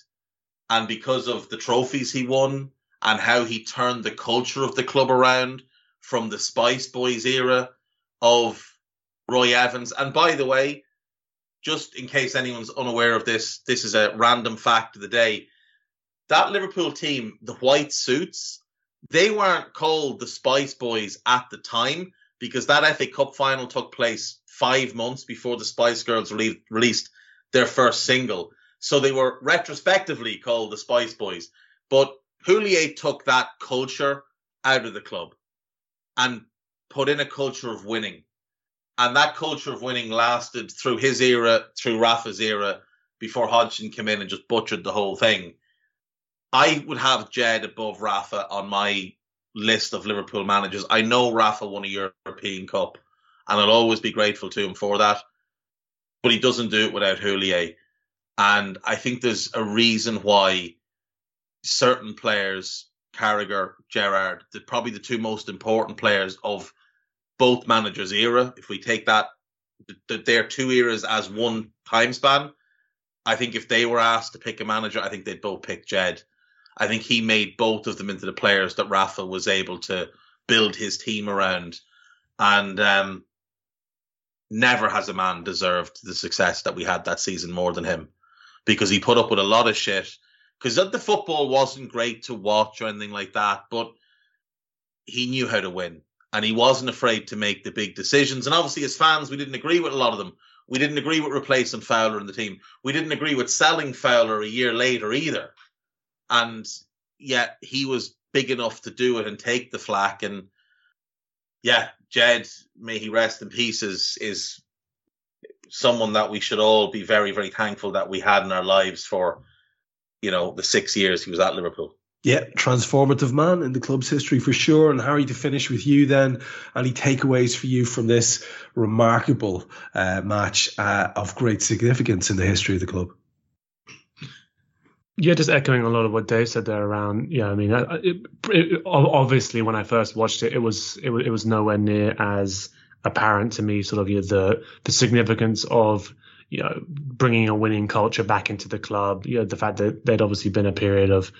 and because of the trophies he won and how he turned the culture of the club around from the Spice Boys era of Roy Evans. And by the way, just in case anyone's unaware of this, this is a random fact of the day. That Liverpool team, the white suits, they weren't called the Spice Boys at the time because that FA Cup final took place five months before the Spice Girls re- released their first single. So they were retrospectively called the Spice Boys. But Houllier took that culture out of the club and put in a culture of winning. And that culture of winning lasted through his era, through Rafa's era, before Hodgson came in and just butchered the whole thing. I would have Ged above Rafa on my list of Liverpool managers. I know Rafa won a European Cup, and I'll always be grateful to him for that. But he doesn't do it without Houllier. And I think there's a reason why certain players, Carragher, Gerrard, the, probably the two most important players of both managers' era, if we take that, th- their two eras as one time span, I think if they were asked to pick a manager, I think they'd both pick Ged. I think he made both of them into the players that Rafa was able to build his team around. And um, never has a man deserved the success that we had that season more than him because he put up with a lot of shit. Because the football wasn't great to watch or anything like that, but he knew how to win and he wasn't afraid to make the big decisions. And obviously, as fans, we didn't agree with a lot of them. We didn't agree with replacing Fowler in the team. We didn't agree with selling Fowler a year later either. And yet he was big enough to do it and take the flack. And yeah, Ged, may he rest in peace, is, is someone that we should all be very, very thankful that we had in our lives for, you know, the six years he was at Liverpool. Yeah, transformative man in the club's history for sure. And Hari, to finish with you then, any takeaways for you from this remarkable uh, match uh, of great significance in the history of the club? Yeah, just echoing a lot of what Dave said there around. Yeah, I mean, it, it, obviously when I first watched it, it was it, it was nowhere near as apparent to me, sort of you know, the the significance of you know bringing a winning culture back into the club. You know, the fact that there'd obviously been a period of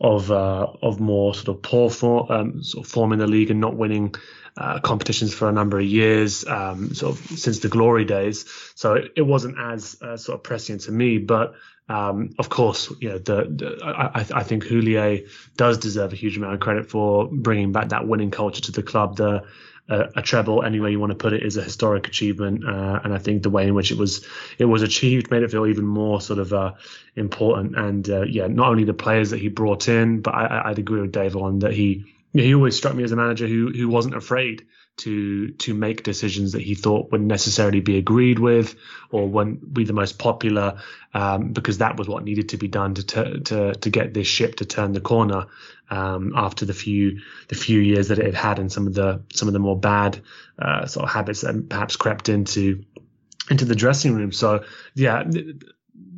of uh, of more sort of poor form, um, sort of form in the league and not winning uh, competitions for a number of years, um, sort of since the glory days. So it, it wasn't as uh, sort of prescient to me, but um, of course, you know, the, the I, I, think Houllier does deserve a huge amount of credit for bringing back that winning culture to the club. The a, a, treble, any way you want to put it, is a historic achievement, uh, and I think the way in which it was it was achieved made it feel even more sort of uh, important. And uh, yeah, not only the players that he brought in, but I, would agree with Dave on that he he always struck me as a manager who who wasn't afraid to to make decisions that he thought wouldn't necessarily be agreed with or wouldn't be the most popular um, because that was what needed to be done to to to get this ship to turn the corner um, after the few the few years that it had had and some of the some of the more bad uh, sort of habits that perhaps crept into into the dressing room. So yeah,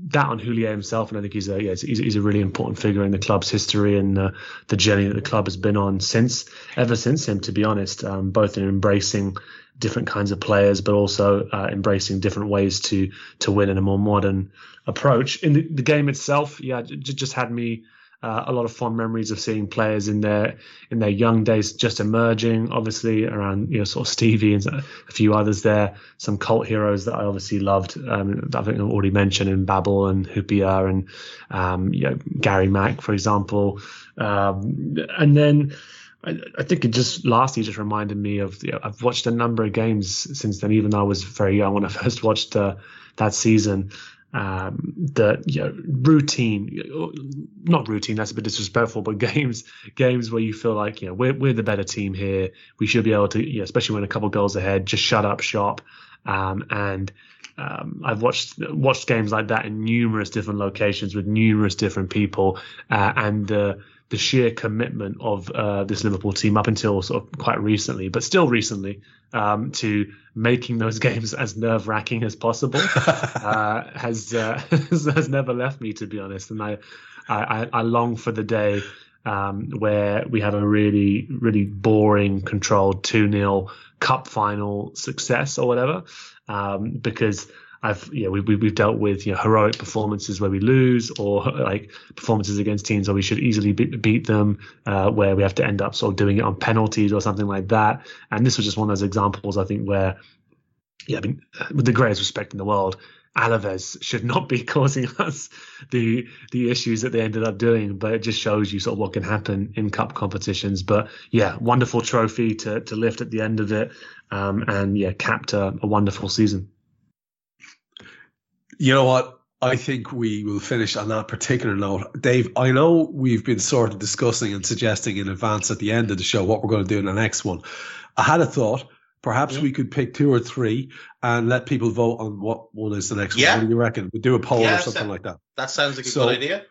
that on Houllier himself, and I think he's a yeah, he's, he's a really important figure in the club's history and uh, the journey that the club has been on since ever since him. To be honest, um, both in embracing different kinds of players, but also uh, embracing different ways to to win in a more modern approach. In the, the game itself, yeah, j- just had me uh, a lot of fond memories of seeing players in their in their young days just emerging. Obviously, around you know sort of Stevie and a few others there. Some cult heroes that I obviously loved. Um, I think I've already mentioned in Babbel and Hyypiä and um, you know Gary Mack, for example. Um, and then. I, I think it just lastly just reminded me of you know, I've watched a number of games since then. Even though I was very young when I first watched uh, that season, um, the you know, routine, not routine, that's a bit disrespectful, but games, games where you feel like, you know, we're, we're the better team here. We should be able to, you know, especially when a couple goals ahead, just shut up shop. Um, and, um, I've watched watched games like that in numerous different locations with numerous different people, uh, and the the sheer commitment of uh, this Liverpool team up until sort of quite recently, but still recently, um, to making those games as nerve wracking as possible uh, has, uh, has never left me, to be honest. And I, I, I long for the day um, where we have a really, really boring, controlled 2 0 cup final success or whatever, um, because I've yeah we, we have dealt with you know heroic performances where we lose or like performances against teams where we should easily beat, beat them uh, where we have to end up sort of doing it on penalties or something like that and this was just one of those examples I think where yeah I mean with the greatest respect in the world Alaves should not be causing us the the issues that they ended up doing, but it just shows you sort of what can happen in cup competitions. But yeah, wonderful trophy to to lift at the end of it, um, and yeah, capped a, a wonderful season. You know what? I think we will finish on that particular note. Dave, I know we've been sort of discussing and suggesting in advance at the end of the show what we're going to do in the next one. I had a thought. Perhaps yeah. we could pick two or three and let people vote on what one is the next yeah. one. What do you reckon? We do a poll yeah, or something like that. That sounds like a so, good idea.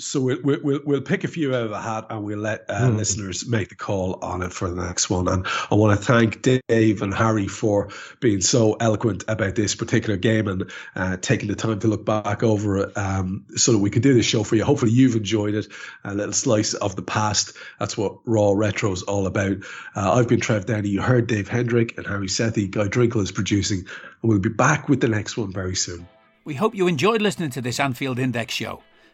So we'll, we'll we'll pick a few out of the hat and we'll let uh, mm. listeners make the call on it for the next one. And I want to thank Dave and Hari for being so eloquent about this particular game and uh, taking the time to look back over it, um, so that we could do this show for you. Hopefully, you've enjoyed it. A little slice of the past. That's what Raw Retro is all about. Uh, I've been Trev Downey. You heard Dave Hendrick and Hari Sethi. Guy Drinkle is producing, and we'll be back with the next one very soon. We hope you enjoyed listening to this Anfield Index show.